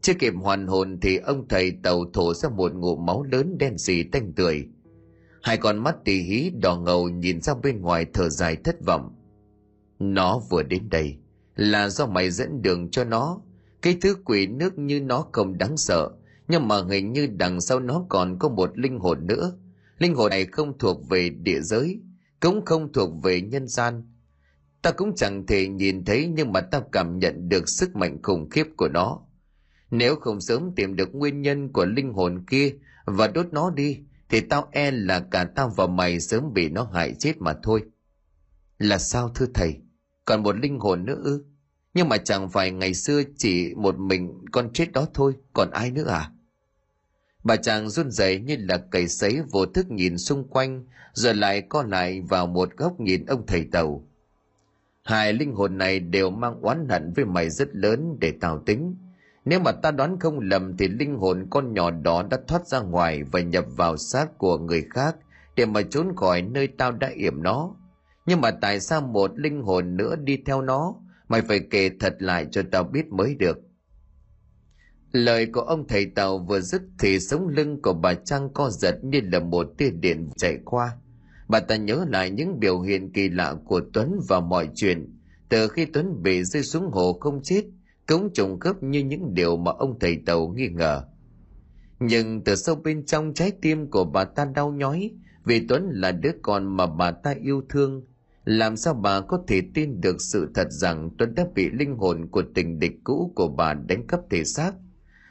Chưa kịp hoàn hồn thì ông thầy tàu thổ ra một ngụm máu lớn đen xì tanh tưởi hai con mắt tì hí đỏ ngầu nhìn ra bên ngoài thở dài thất vọng nó vừa đến đây là do mày dẫn đường cho nó. Cái thứ quỷ nước như nó không đáng sợ, nhưng mà hình như đằng sau nó còn có một linh hồn nữa. Linh hồn này không thuộc về địa giới, cũng không thuộc về nhân gian. Ta cũng chẳng thể nhìn thấy, nhưng mà ta cảm nhận được sức mạnh khủng khiếp của nó. Nếu không sớm tìm được nguyên nhân của linh hồn kia và đốt nó đi, thì tao e là cả tao và mày sớm bị nó hại chết mà thôi. Là sao thưa thầy? Còn một linh hồn nữa ư? Nhưng mà chẳng phải ngày xưa chỉ một mình con chết đó thôi, còn ai nữa à? Bà chàng run rẩy như là cầy sấy vô thức nhìn xung quanh, rồi lại co lại vào một góc nhìn ông thầy tàu. Hai linh hồn này đều mang oán hận với mày rất lớn để tao tính. Nếu mà ta đoán không lầm thì linh hồn con nhỏ đó đã thoát ra ngoài và nhập vào xác của người khác để mà trốn khỏi nơi tao đã yểm nó nhưng mà tại sao một linh hồn nữa đi theo nó? Mày phải kể thật lại cho tao biết mới được. Lời của ông thầy tàu vừa dứt thì sống lưng của bà trang co giật như là một tia điện chạy qua. Bà ta nhớ lại những biểu hiện kỳ lạ của tuấn và mọi chuyện. Từ khi tuấn bị rơi xuống hồ không chết, cũng trùng khớp như những điều mà ông thầy tàu nghi ngờ. Nhưng từ sâu bên trong trái tim của bà ta đau nhói, vì tuấn là đứa con mà bà ta yêu thương làm sao bà có thể tin được sự thật rằng tuấn đã bị linh hồn của tình địch cũ của bà đánh cắp thể xác?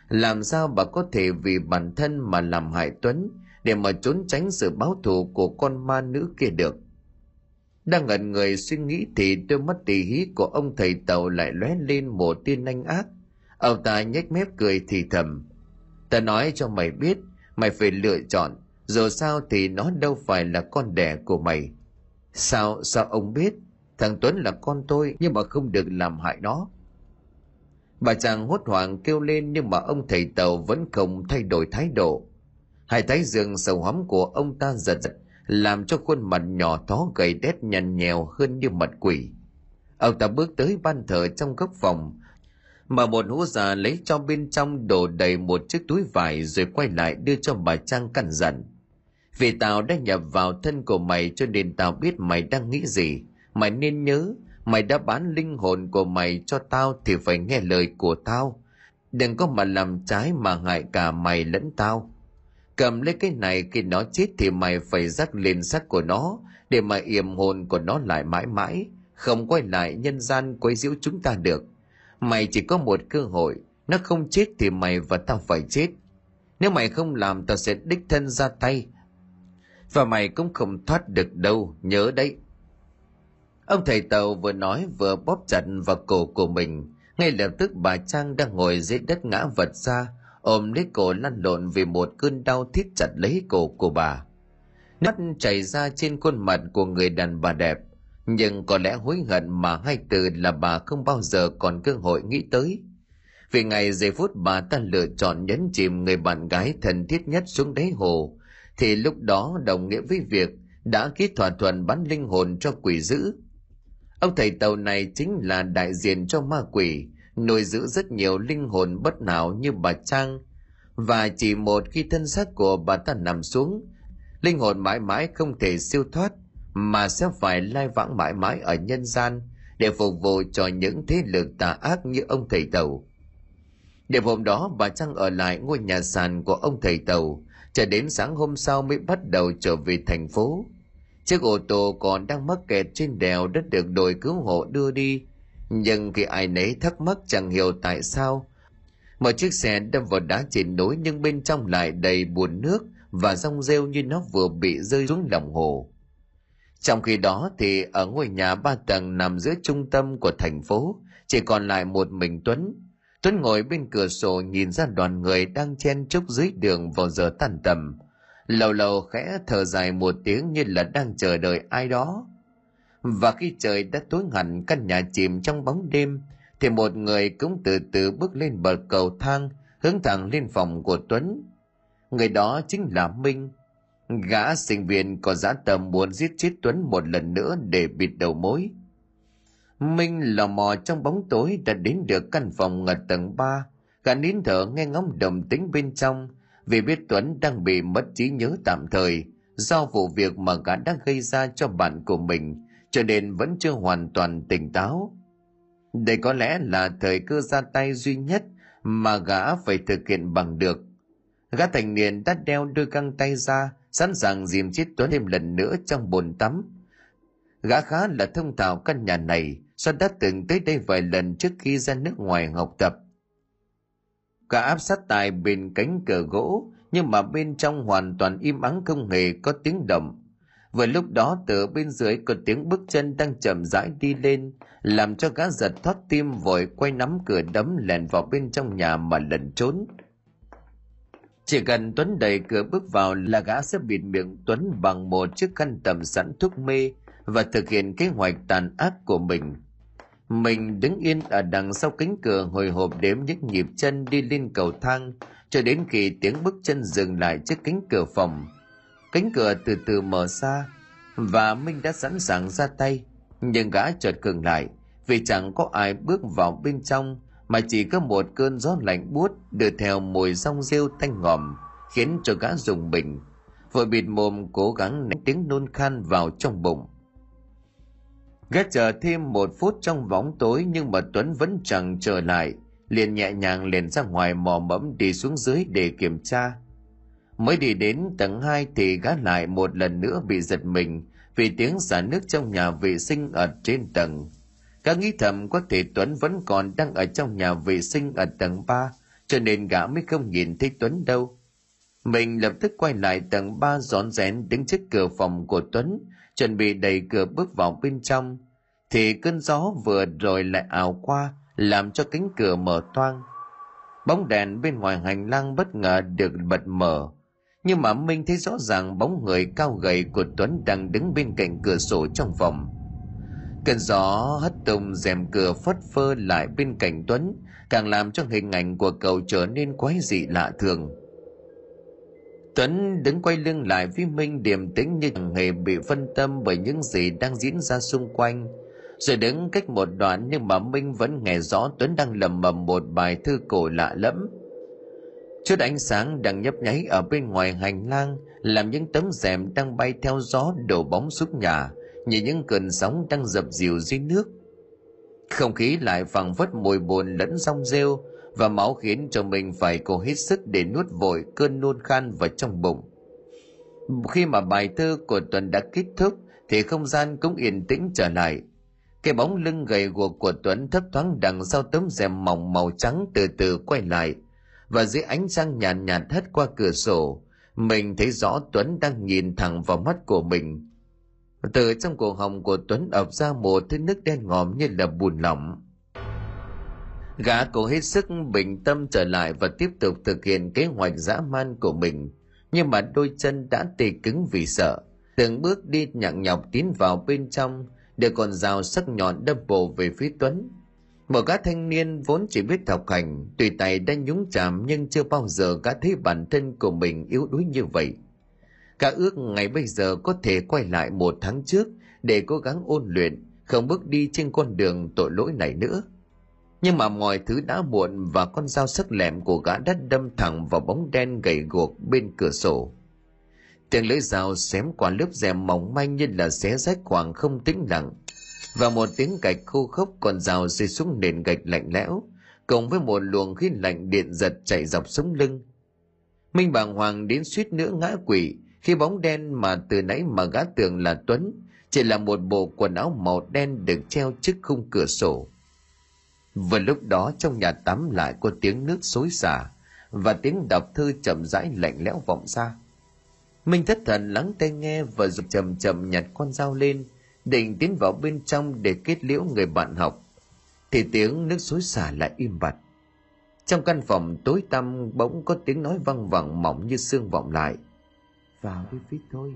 Làm sao bà có thể vì bản thân mà làm hại tuấn để mà trốn tránh sự báo thù của con ma nữ kia được? Đang ngẩn người suy nghĩ thì đôi mắt tỉ hí của ông thầy tàu lại lóe lên một tia anh ác. Ông ta nhếch mép cười thì thầm. Ta nói cho mày biết, mày phải lựa chọn, dù sao thì nó đâu phải là con đẻ của mày sao sao ông biết? Thằng tuấn là con tôi, nhưng mà không được làm hại nó. Bà chàng hốt hoảng kêu lên, nhưng mà ông thầy tàu vẫn không thay đổi thái độ. Hai thái dương sầu hóm của ông ta giật giật, làm cho khuôn mặt nhỏ thó gầy đét nhằn nhèo hơn như mặt quỷ. Ông ta bước tới ban thờ trong góc phòng, mà một hũ già lấy cho bên trong đổ đầy một chiếc túi vải rồi quay lại đưa cho bà trang căn dặn vì tao đã nhập vào thân của mày cho nên tao biết mày đang nghĩ gì. Mày nên nhớ, mày đã bán linh hồn của mày cho tao thì phải nghe lời của tao. Đừng có mà làm trái mà hại cả mày lẫn tao. Cầm lấy cái này khi nó chết thì mày phải dắt lên xác của nó để mà yểm hồn của nó lại mãi mãi. Không quay lại nhân gian quấy nhiễu chúng ta được. Mày chỉ có một cơ hội, nó không chết thì mày và tao phải chết. Nếu mày không làm, tao sẽ đích thân ra tay và mày cũng không thoát được đâu, nhớ đấy. Ông thầy tàu vừa nói vừa bóp chặt vào cổ của mình. Ngay lập tức bà trang đang ngồi dưới đất ngã vật ra, ôm lấy cổ lăn lộn vì một cơn đau thiết chặt lấy cổ của bà. Nước chảy ra trên khuôn mặt của người đàn bà đẹp. Nhưng có lẽ hối hận mà hai từ là bà không bao giờ còn cơ hội nghĩ tới. Vì ngày giây phút bà ta lựa chọn nhấn chìm người bạn gái thân thiết nhất xuống đáy hồ thì lúc đó đồng nghĩa với việc đã ký thỏa thuận bán linh hồn cho quỷ dữ. Ông thầy tàu này chính là đại diện cho ma quỷ, nuôi giữ rất nhiều linh hồn bất não như bà Trang. Và chỉ một khi thân xác của bà ta nằm xuống, linh hồn mãi mãi không thể siêu thoát, mà sẽ phải lai vãng mãi mãi ở nhân gian để phục vụ cho những thế lực tà ác như ông thầy tàu. Đêm hôm đó, bà Trang ở lại ngôi nhà sàn của ông thầy tàu cho đến sáng hôm sau mới bắt đầu trở về thành phố. Chiếc ô tô còn đang mắc kẹt trên đèo đã được đội cứu hộ đưa đi. Nhưng khi ai nấy thắc mắc chẳng hiểu tại sao một chiếc xe đâm vào đá trên núi nhưng bên trong lại đầy buồn nước và rong rêu như nó vừa bị rơi xuống lòng hồ. Trong khi đó thì ở ngôi nhà ba tầng nằm giữa trung tâm của thành phố, chỉ còn lại một mình tuấn tuấn ngồi bên cửa sổ nhìn ra đoàn người đang chen chúc dưới đường vào giờ tan tầm. Lâu lâu khẽ thở dài một tiếng như là đang chờ đợi ai đó. Và khi trời đã tối hẳn căn nhà chìm trong bóng đêm, thì một người cũng từ từ bước lên bờ cầu thang, hướng thẳng lên phòng của tuấn. Người đó chính là minh. Gã sinh viên có giá tầm muốn giết chết tuấn một lần nữa để bịt đầu mối minh lò mò trong bóng tối đã đến được căn phòng ở tầng 3 gã nín thở nghe ngóng đồng tính bên trong, vì biết tuấn đang bị mất trí nhớ tạm thời do vụ việc mà gã đã gây ra cho bạn của mình, cho nên vẫn chưa hoàn toàn tỉnh táo. Đây có lẽ là thời cơ ra tay duy nhất mà gã phải thực hiện bằng được. Gã thành niên đã đeo đôi găng tay ra, sẵn sàng dìm chết tuấn thêm lần nữa trong bồn tắm. Gã khá là thông thạo căn nhà này Sơn đã từng tới đây vài lần trước khi ra nước ngoài học tập. Cả áp sát tài bên cánh cửa gỗ, nhưng mà bên trong hoàn toàn im ắng không hề có tiếng động. Vừa lúc đó, từ bên dưới có tiếng bước chân đang chậm rãi đi lên, làm cho gã giật thoát tim vội quay nắm cửa đấm lèn vào bên trong nhà mà lẩn trốn. Chỉ cần tuấn đẩy cửa bước vào là gã sẽ bịt miệng tuấn bằng một chiếc khăn tầm sẵn thuốc mê và thực hiện kế hoạch tàn ác của mình mình đứng yên ở đằng sau cánh cửa hồi hộp đếm những nhịp chân đi lên cầu thang, cho đến khi tiếng bước chân dừng lại trước cánh cửa phòng. Cánh cửa từ từ mở ra, và minh đã sẵn sàng ra tay. Nhưng gã chợt cường lại, vì chẳng có ai bước vào bên trong, mà chỉ có một cơn gió lạnh buốt đưa theo mùi rong rêu tanh ngòm, khiến cho gã dùng mình. Vội bịt mồm cố gắng nén tiếng nôn khan vào trong bụng. Gác chờ thêm một phút trong bóng tối, nhưng mà tuấn vẫn chẳng trở lại. Liền nhẹ nhàng liền ra ngoài mò mẫm đi xuống dưới để kiểm tra. Mới đi đến tầng 2 thì gã lại một lần nữa bị giật mình vì tiếng xả nước trong nhà vệ sinh ở trên tầng. Gã nghĩ thầm có thể tuấn vẫn còn đang ở trong nhà vệ sinh ở tầng 3 cho nên gã mới không nhìn thấy tuấn đâu. Mình lập tức quay lại tầng 3 rón rén đứng trước cửa phòng của tuấn chuẩn bị đẩy cửa bước vào bên trong, thì cơn gió vừa rồi lại ảo qua, làm cho cánh cửa mở toang. Bóng đèn bên ngoài hành lang bất ngờ được bật mở, nhưng mà minh thấy rõ ràng bóng người cao gầy của tuấn đang đứng bên cạnh cửa sổ trong phòng. Cơn gió hất tung rèm cửa phất phơ lại bên cạnh tuấn, càng làm cho hình ảnh của cậu trở nên quái dị lạ thường tuấn đứng quay lưng lại với minh điềm tĩnh như chẳng hề bị phân tâm bởi những gì đang diễn ra xung quanh. Rồi đứng cách một đoạn nhưng mà minh vẫn nghe rõ tuấn đang lầm mầm một bài thư cổ lạ lẫm. Chút ánh sáng đang nhấp nháy ở bên ngoài hành lang, làm những tấm rèm đang bay theo gió đổ bóng xuống nhà, như những cơn sóng đang dập dìu dưới nước. Không khí lại phẳng phất mùi buồn lẫn rong rêu và máu khiến cho mình phải cố hết sức để nuốt vội cơn nôn khan vào trong bụng. Khi mà bài thơ của Tuấn đã kết thúc thì không gian cũng yên tĩnh trở lại. Cái bóng lưng gầy guộc của tuấn thấp thoáng đằng sau tấm rèm mỏng màu trắng từ từ quay lại. Và dưới ánh trăng nhàn nhạt, nhạt hất qua cửa sổ mình thấy rõ tuấn đang nhìn thẳng vào mắt của mình. Từ trong cổ họng của tuấn ập ra một thứ nước đen ngòm như là bùn lỏng gã cố hết sức bình tâm trở lại và tiếp tục thực hiện kế hoạch dã man của mình. Nhưng mà đôi chân đã tê cứng vì sợ. Từng bước đi nhặng nhọc tiến vào bên trong, để còn rào sắc nhọn đâm bổ về phía tuấn. Một gã thanh niên vốn chỉ biết học hành, tùy tay đã nhúng chạm nhưng chưa bao giờ gã thấy bản thân của mình yếu đuối như vậy. Gã ước ngày bây giờ có thể quay lại một tháng trước để cố gắng ôn luyện, không bước đi trên con đường tội lỗi này nữa nhưng mà mọi thứ đã muộn và con dao sắc lẹm của gã đã đâm thẳng vào bóng đen gầy guộc bên cửa sổ. Tiếng lưỡi dao xém qua lớp rèm mỏng manh như là xé rách khoảng không tĩnh lặng. Và một tiếng gạch khô khốc còn rào rơi xuống nền gạch lạnh lẽo cộng với một luồng khí lạnh điện giật chạy dọc sống lưng. Minh bàng hoàng đến suýt nữa ngã quỷ khi bóng đen mà từ nãy mà gã tưởng là tuấn, chỉ là một bộ quần áo màu đen được treo trước khung cửa sổ vừa lúc đó trong nhà tắm lại có tiếng nước xối xả, và tiếng đọc thư chậm rãi lạnh lẽo vọng ra. Minh thất thần lắng tai nghe và dục chậm chậm nhặt con dao lên, định tiến vào bên trong để kết liễu người bạn học. Thì tiếng nước xối xả lại im bặt. Trong căn phòng tối tăm bỗng có tiếng nói văng vẳng mỏng như xương vọng lại. Vào đi vít thôi,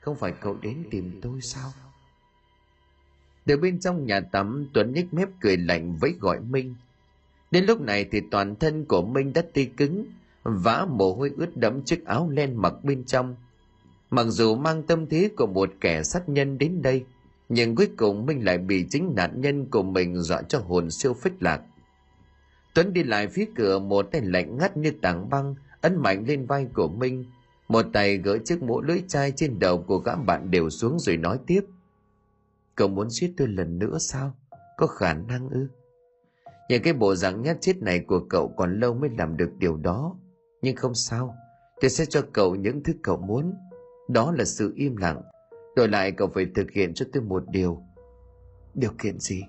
không phải cậu đến tìm tôi sao? Từ bên trong nhà tắm, tuấn nhếch mép cười lạnh với gọi minh. Đến lúc này thì toàn thân của minh đã tê cứng, vã mồ hôi ướt đẫm chiếc áo len mặc bên trong. Mặc dù mang tâm thế của một kẻ sát nhân đến đây, nhưng cuối cùng minh lại bị chính nạn nhân của mình dọa cho hồn siêu phích lạc. Tuấn đi lại phía cửa, một tay lạnh ngắt như tảng băng, ấn mạnh lên vai của minh. Một tay gỡ chiếc mũ lưỡi chai trên đầu của gã bạn đều xuống rồi nói tiếp cậu muốn giết tôi lần nữa sao? Có khả năng ư? Nhìn cái bộ dạng nhát chết này của cậu còn lâu mới làm được điều đó. Nhưng không sao, tôi sẽ cho cậu những thứ cậu muốn. Đó là sự im lặng. Đổi lại cậu phải thực hiện cho tôi một điều. Điều kiện gì?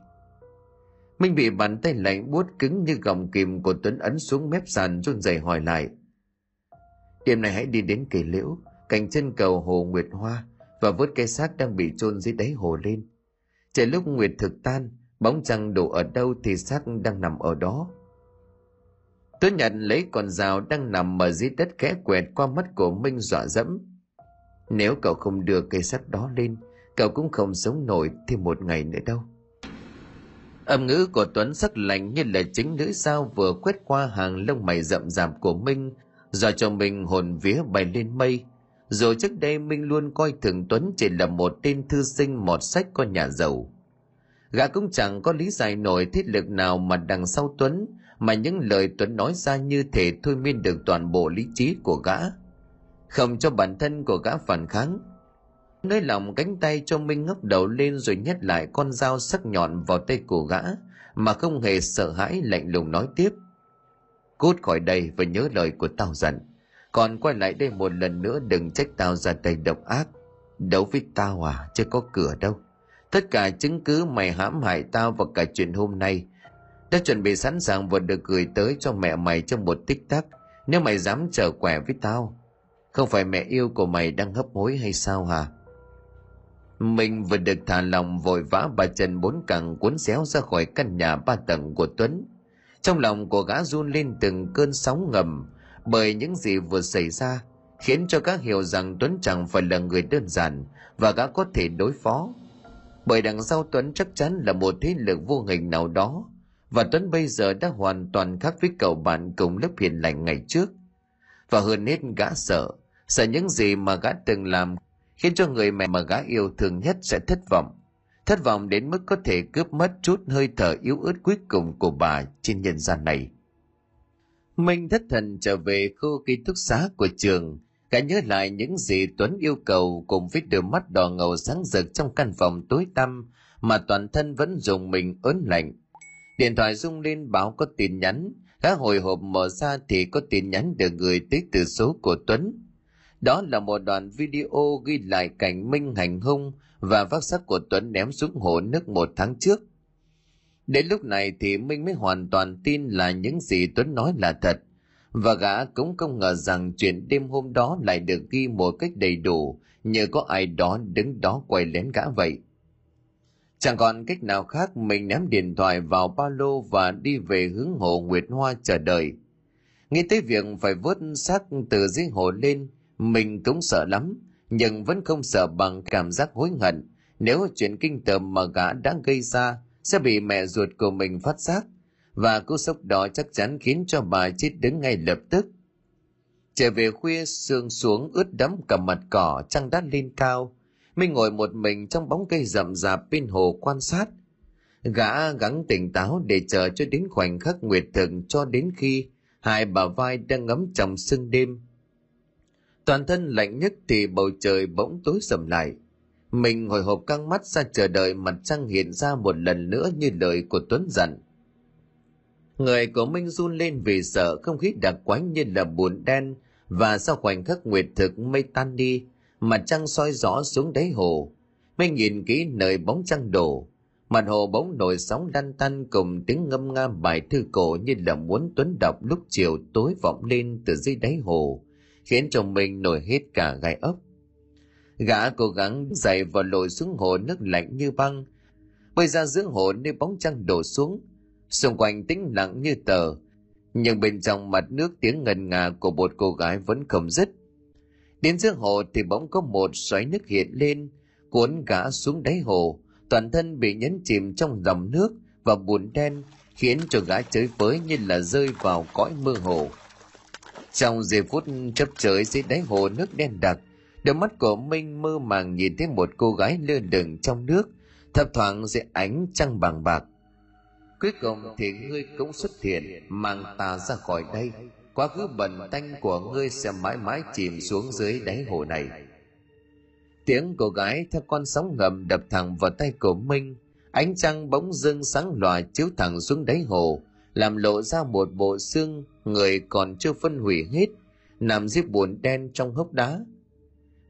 Minh bị bàn tay lạnh buốt cứng như gọng kìm của tuấn ấn xuống mép sàn run rẩy hỏi lại. Đêm nay hãy đi đến kỳ liễu, cạnh chân cầu hồ nguyệt hoa và vớt cái xác đang bị chôn dưới đáy hồ lên trời lúc nguyệt thực tan, bóng trăng đổ ở đâu thì xác đang nằm ở đó. Tuấn nhận lấy con dao đang nằm ở dưới đất khẽ quẹt qua mắt của minh dọa dẫm. Nếu cậu không đưa cây sắt đó lên, cậu cũng không sống nổi thêm một ngày nữa đâu. Âm ngữ của tuấn sắc lạnh như là chính nữ sao vừa quét qua hàng lông mày rậm rạp của minh, do cho mình hồn vía bay lên mây rồi trước đây minh luôn coi thường tuấn chỉ là một tên thư sinh mọt sách con nhà giàu. Gã cũng chẳng có lý giải nổi thiết lực nào mà đằng sau tuấn, mà những lời tuấn nói ra như thể thôi miên được toàn bộ lý trí của gã. Không cho bản thân của gã phản kháng. Nơi lòng cánh tay cho minh ngóc đầu lên rồi nhét lại con dao sắc nhọn vào tay của gã, mà không hề sợ hãi lạnh lùng nói tiếp. Cút khỏi đây và nhớ lời của tao dặn còn quay lại đây một lần nữa, đừng trách tao ra tay độc ác. Đấu với tao à chưa có cửa đâu. Tất cả chứng cứ mày hãm hại tao và cả chuyện hôm nay. Đã chuẩn bị sẵn sàng và được gửi tới cho mẹ mày trong một tích tắc. Nếu mày dám trở quẻ với tao, không phải mẹ yêu của mày đang hấp hối hay sao hả? Mình vừa được thả lòng vội vã bà trần bốn cẳng cuốn xéo ra khỏi căn nhà ba tầng của tuấn. Trong lòng của gã run lên từng cơn sóng ngầm bởi những gì vừa xảy ra khiến cho gã hiểu rằng tuấn chẳng phải là người đơn giản và gã có thể đối phó. Bởi đằng sau tuấn chắc chắn là một thế lực vô hình nào đó và tuấn bây giờ đã hoàn toàn khác với cậu bạn cùng lớp hiền lành ngày trước. Và hơn hết gã sợ sợ những gì mà gã từng làm khiến cho người mẹ mà gã yêu thương nhất sẽ thất vọng. Thất vọng đến mức có thể cướp mất chút hơi thở yếu ớt cuối cùng của bà trên nhân gian này minh thất thần trở về khu ký túc xá của trường gã nhớ lại những gì tuấn yêu cầu cùng với đôi mắt đỏ ngầu sáng rực trong căn phòng tối tăm mà toàn thân vẫn dùng mình ớn lạnh điện thoại rung lên báo có tin nhắn, gã hồi hộp mở ra thì có tin nhắn được gửi tới từ số của tuấn đó là một đoạn video ghi lại cảnh Minh hành hung và vác xác của Tuấn ném xuống hồ nước một tháng trước. Đến lúc này thì Minh mới hoàn toàn tin là những gì Tuấn nói là thật. Và gã cũng không ngờ rằng chuyện đêm hôm đó lại được ghi một cách đầy đủ nhờ có ai đó đứng đó quay lén gã vậy. Chẳng còn cách nào khác mình ném điện thoại vào ba lô và đi về hướng hồ Nguyệt Hoa chờ đợi. Nghĩ tới việc phải vớt xác từ dưới hồ lên, mình cũng sợ lắm, nhưng vẫn không sợ bằng cảm giác hối hận nếu chuyện kinh tởm mà gã đã gây ra sẽ bị mẹ ruột của mình phát giác, và cú sốc đó chắc chắn khiến cho bà chết đứng ngay lập tức. Trở về khuya, sương xuống, ướt đẫm cả mặt cỏ, trăng đã lên cao. Minh ngồi một mình trong bóng cây rậm rạp bên hồ quan sát. Gã gắng tỉnh táo để chờ cho đến khoảnh khắc nguyệt thực cho đến khi hai bà vai đang ngấm trong sương đêm toàn thân lạnh nhất thì bầu trời bỗng tối sầm lại mình hồi hộp căng mắt ra chờ đợi mặt trăng hiện ra một lần nữa như lời của tuấn dặn. Người của minh run lên vì sợ không khí đặc quánh như là bùn đen và sau khoảnh khắc nguyệt thực mây tan đi, mặt trăng soi rõ xuống đáy hồ. Minh nhìn kỹ nơi bóng trăng đổ, mặt hồ bóng nổi sóng lăn tăn cùng tiếng ngâm nga bài thư cổ như là muốn tuấn đọc lúc chiều tối vọng lên từ dưới đáy hồ, khiến cho mình nổi hết cả gai ốc gã cố gắng dậy và lội xuống hồ nước lạnh như băng. Bơi ra giữa hồ nơi bóng trăng đổ xuống, xung quanh tĩnh lặng như tờ. Nhưng bên trong mặt nước tiếng ngân ngà của một cô gái vẫn không dứt. Đến giữa hồ thì bỗng có một xoáy nước hiện lên, cuốn gã xuống đáy hồ. Toàn thân bị nhấn chìm trong dòng nước và bùn đen, khiến cho gã chơi với như là rơi vào cõi mơ hồ. Trong giây phút chấp chới dưới đáy hồ nước đen đặc đôi mắt của minh mơ màng nhìn thấy một cô gái lơ lửng trong nước thập thoảng dưới ánh trăng bằng bạc. Cuối cùng thì ngươi cũng xuất hiện, mang ta ra khỏi đây. Quá khứ bẩn tanh của ngươi sẽ mãi mãi chìm xuống dưới đáy hồ này. Tiếng cô gái theo con sóng ngầm đập thẳng vào tay của minh. Ánh trăng bỗng dưng sáng lòa chiếu thẳng xuống đáy hồ, làm lộ ra một bộ xương, người còn chưa phân hủy hết, nằm dưới bùn đen trong hốc đá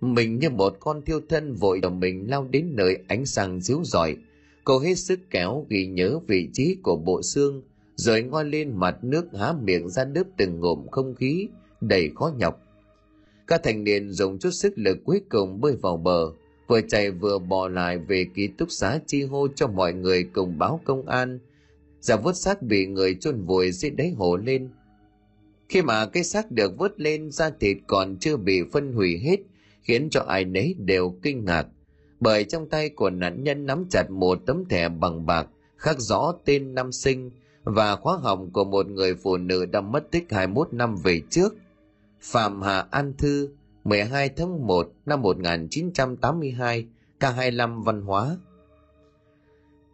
mình như một con thiêu thân vội đồng mình lao đến nơi ánh sáng díu rọi cô hết sức kéo ghi nhớ vị trí của bộ xương, rồi ngoi lên mặt nước há miệng ra đớp từng ngụm không khí, đầy khó nhọc. Các thành niên dùng chút sức lực cuối cùng bơi vào bờ, vừa chạy vừa bò lại về ký túc xá chi hô cho mọi người cùng báo công an. Giả vớt xác bị người chôn vùi dưới đáy hồ lên. Khi mà cái xác được vớt lên, da thịt còn chưa bị phân hủy hết khiến cho ai nấy đều kinh ngạc bởi trong tay của nạn nhân nắm chặt một tấm thẻ bằng bạc khắc rõ tên năm sinh và khóa học của một người phụ nữ đã mất tích 21 năm về trước. Phạm Hà An Thư, 12 tháng 1 năm 1982, K25 Văn hóa.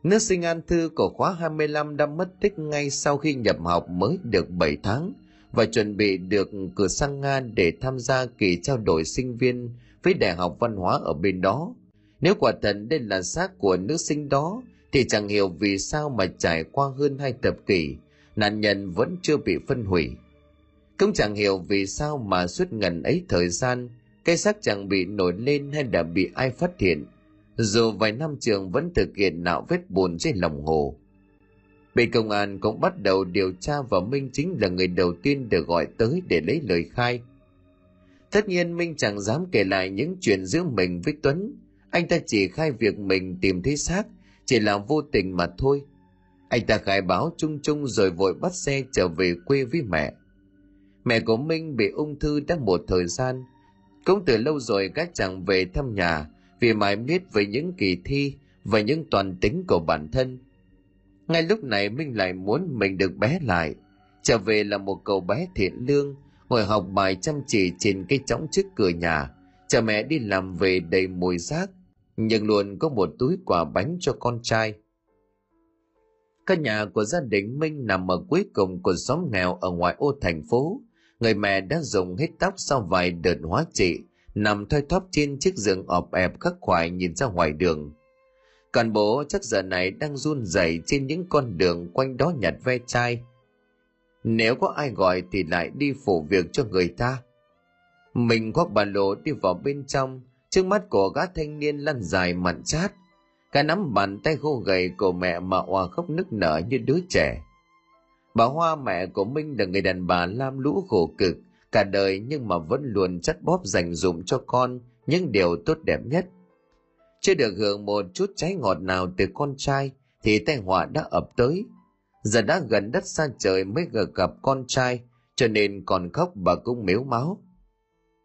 Nữ sinh An Thư của khóa 25 đã mất tích ngay sau khi nhập học mới được 7 tháng và chuẩn bị được cử sang Nga để tham gia kỳ trao đổi sinh viên với Đại học Văn hóa ở bên đó. Nếu quả thật đây là xác của nữ sinh đó, thì chẳng hiểu vì sao mà trải qua hơn hai thập kỷ, nạn nhân vẫn chưa bị phân hủy. Cũng chẳng hiểu vì sao mà suốt ngần ấy thời gian, cái xác chẳng bị nổi lên hay đã bị ai phát hiện, dù vài năm trường vẫn thực hiện nạo vết bùn trên lòng hồ. Bên công an cũng bắt đầu điều tra và Minh chính là người đầu tiên được gọi tới để lấy lời khai. Tất nhiên Minh chẳng dám kể lại những chuyện giữa mình với Tuấn, anh ta chỉ khai việc mình tìm thấy xác chỉ là vô tình mà thôi. Anh ta khai báo chung chung rồi vội bắt xe trở về quê với mẹ. Mẹ của minh bị ung thư đã một thời gian. Cũng từ lâu rồi các chàng về thăm nhà vì mãi miết với những kỳ thi và những toàn tính của bản thân ngay lúc này minh lại muốn mình được bé lại trở về là một cậu bé thiện lương ngồi học bài chăm chỉ trên cây chõng trước cửa nhà chờ mẹ đi làm về đầy mùi rác nhưng luôn có một túi quà bánh cho con trai. Căn nhà của gia đình Minh nằm ở cuối cùng của xóm nghèo ở ngoại ô thành phố. Người mẹ đã dùng hết tóc sau vài đợt hóa trị, nằm thoi thóp trên chiếc giường ọp ẹp khắc khoải nhìn ra ngoài đường. Còn bố chắc giờ này đang run rẩy trên những con đường quanh đó nhặt ve chai. Nếu có ai gọi thì lại đi phủ việc cho người ta. Mình khoác ba lô đi vào bên trong, Trước mắt của gã thanh niên lăn dài mặn chát, cả nắm bàn tay khô gầy của mẹ mà hòa khóc nức nở như đứa trẻ. Bà Hoa mẹ của Minh là người đàn bà lam lũ khổ cực cả đời nhưng mà vẫn luôn chắt bóp dành dụng cho con những điều tốt đẹp nhất. Chưa được hưởng một chút trái ngọt nào từ con trai thì tai họa đã ập tới. Giờ đã gần đất xa trời mới gặp con trai cho nên còn khóc bà cũng mếu máu.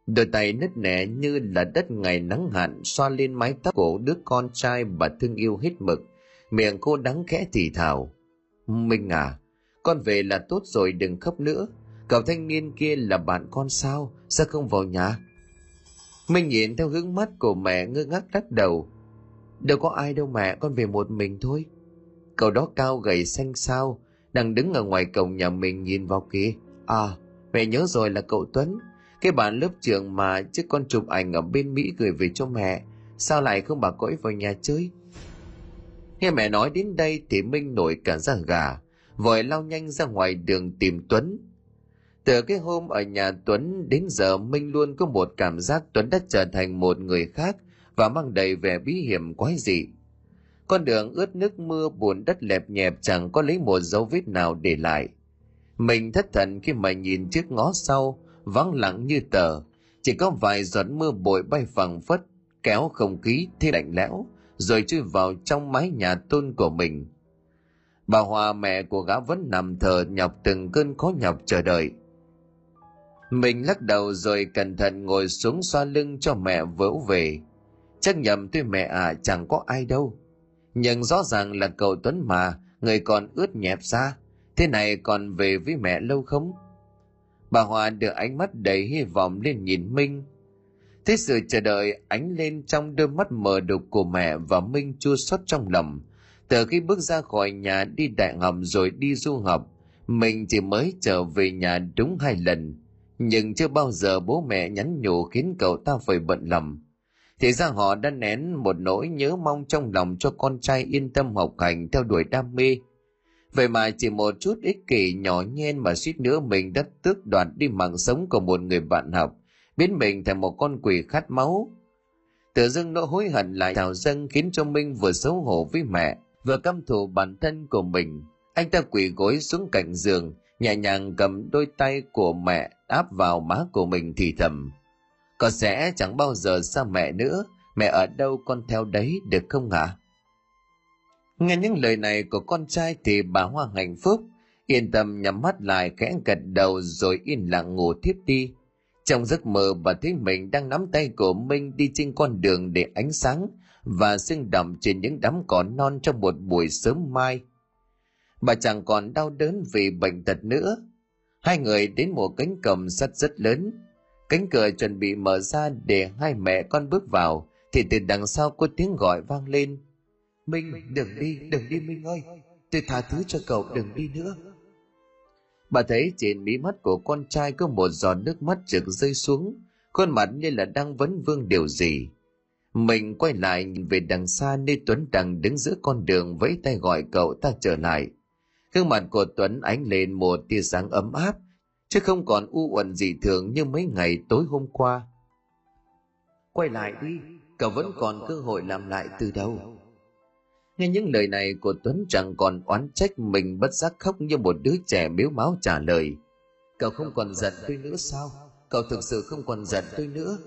Đôi tay nứt nẻ như là đất ngày nắng hạn xoa lên mái tóc của đứa con trai bà thương yêu hết mực. Miệng cô đắng khẽ thì thào. Minh à, con về là tốt rồi đừng khóc nữa. Cậu thanh niên kia là bạn con sao? Sao không vào nhà? Minh nhìn theo hướng mắt của mẹ ngơ ngác lắc đầu. Đâu có ai đâu mẹ, con về một mình thôi. Cậu đó cao gầy xanh xao, đang đứng ở ngoài cổng nhà mình nhìn vào kia. À, mẹ nhớ rồi là cậu Tuấn, cái bạn lớp trường mà chiếc con chụp ảnh ở bên Mỹ gửi về cho mẹ, sao lại không bà cõi vào nhà chơi? Nghe mẹ nói đến đây thì Minh nổi cả da gà, vội lao nhanh ra ngoài đường tìm Tuấn. Từ cái hôm ở nhà Tuấn đến giờ Minh luôn có một cảm giác Tuấn đã trở thành một người khác và mang đầy vẻ bí hiểm quái dị. con đường ướt nước mưa buồn đất lẹp nhẹp chẳng có lấy một dấu vết nào để lại. Mình thất thần khi mà nhìn trước ngó sau, vắng lặng như tờ. Chỉ có vài giọt mưa bụi bay phẳng phất, kéo không khí thế lạnh lẽo, rồi chui vào trong mái nhà tôn của mình. Bà hòa mẹ của gã vẫn nằm thờ nhọc từng cơn khó nhọc chờ đợi mình lắc đầu rồi cẩn thận ngồi xuống xoa lưng cho mẹ vỗ về. Chắc nhầm tuy mẹ à chẳng có ai đâu. Nhưng rõ ràng là cậu tuấn mà, người còn ướt nhẹp ra. Thế này còn về với mẹ lâu không? Bà hòa đưa ánh mắt đầy hy vọng lên nhìn minh. Thế sự chờ đợi ánh lên trong đôi mắt mờ đục của mẹ và minh chua xót trong lòng. Từ khi bước ra khỏi nhà đi đại học rồi đi du học mình chỉ mới trở về nhà đúng hai lần nhưng chưa bao giờ bố mẹ nhắn nhủ khiến cậu ta phải bận lòng. Thì ra họ đã nén một nỗi nhớ mong trong lòng cho con trai yên tâm học hành theo đuổi đam mê. Vậy mà chỉ một chút ích kỷ nhỏ nhen mà suýt nữa mình đã tước đoạt đi mạng sống của một người bạn học, biến mình thành một con quỷ khát máu. Tự dưng nỗi hối hận lại thảo dâng khiến cho minh vừa xấu hổ với mẹ, vừa căm thù bản thân của mình. Anh ta quỳ gối xuống cạnh giường nhẹ nhàng cầm đôi tay của mẹ áp vào má của mình thì thầm con sẽ chẳng bao giờ xa mẹ nữa, mẹ ở đâu con theo đấy được không hả? Nghe những lời này của con trai thì bà hoa hạnh phúc, yên tâm nhắm mắt lại khẽ gật đầu rồi yên lặng ngủ thiếp đi. Trong giấc mơ bà thấy mình đang nắm tay của minh đi trên con đường để ánh sáng và sưng đậm trên những đám cỏ non trong một buổi sớm mai bà chẳng còn đau đớn vì bệnh tật nữa. Hai người đến một cánh cầm sắt rất lớn. Cánh cửa chuẩn bị mở ra để hai mẹ con bước vào, thì từ đằng sau có tiếng gọi vang lên. Minh, đừng đi đừng đi minh ơi. Tôi tha thứ cho cậu, đừng đi nữa. Bà thấy trên mí mắt của con trai có một giọt nước mắt trực rơi xuống, khuôn mặt như là đang vấn vương điều gì. Mình quay lại nhìn về đằng xa nơi tuấn đang đứng giữa con đường vẫy tay gọi cậu ta trở lại gương mặt của tuấn ánh lên một tia sáng ấm áp, chứ không còn u uẩn gì thường như mấy ngày tối hôm qua. Quay lại đi, cậu vẫn còn cơ hội làm lại từ đầu. Nghe những lời này của tuấn chẳng còn oán trách mình bất giác khóc như một đứa trẻ miếu máu trả lời. Cậu không còn giận tôi nữa sao? Cậu thực sự không còn giận tôi nữa?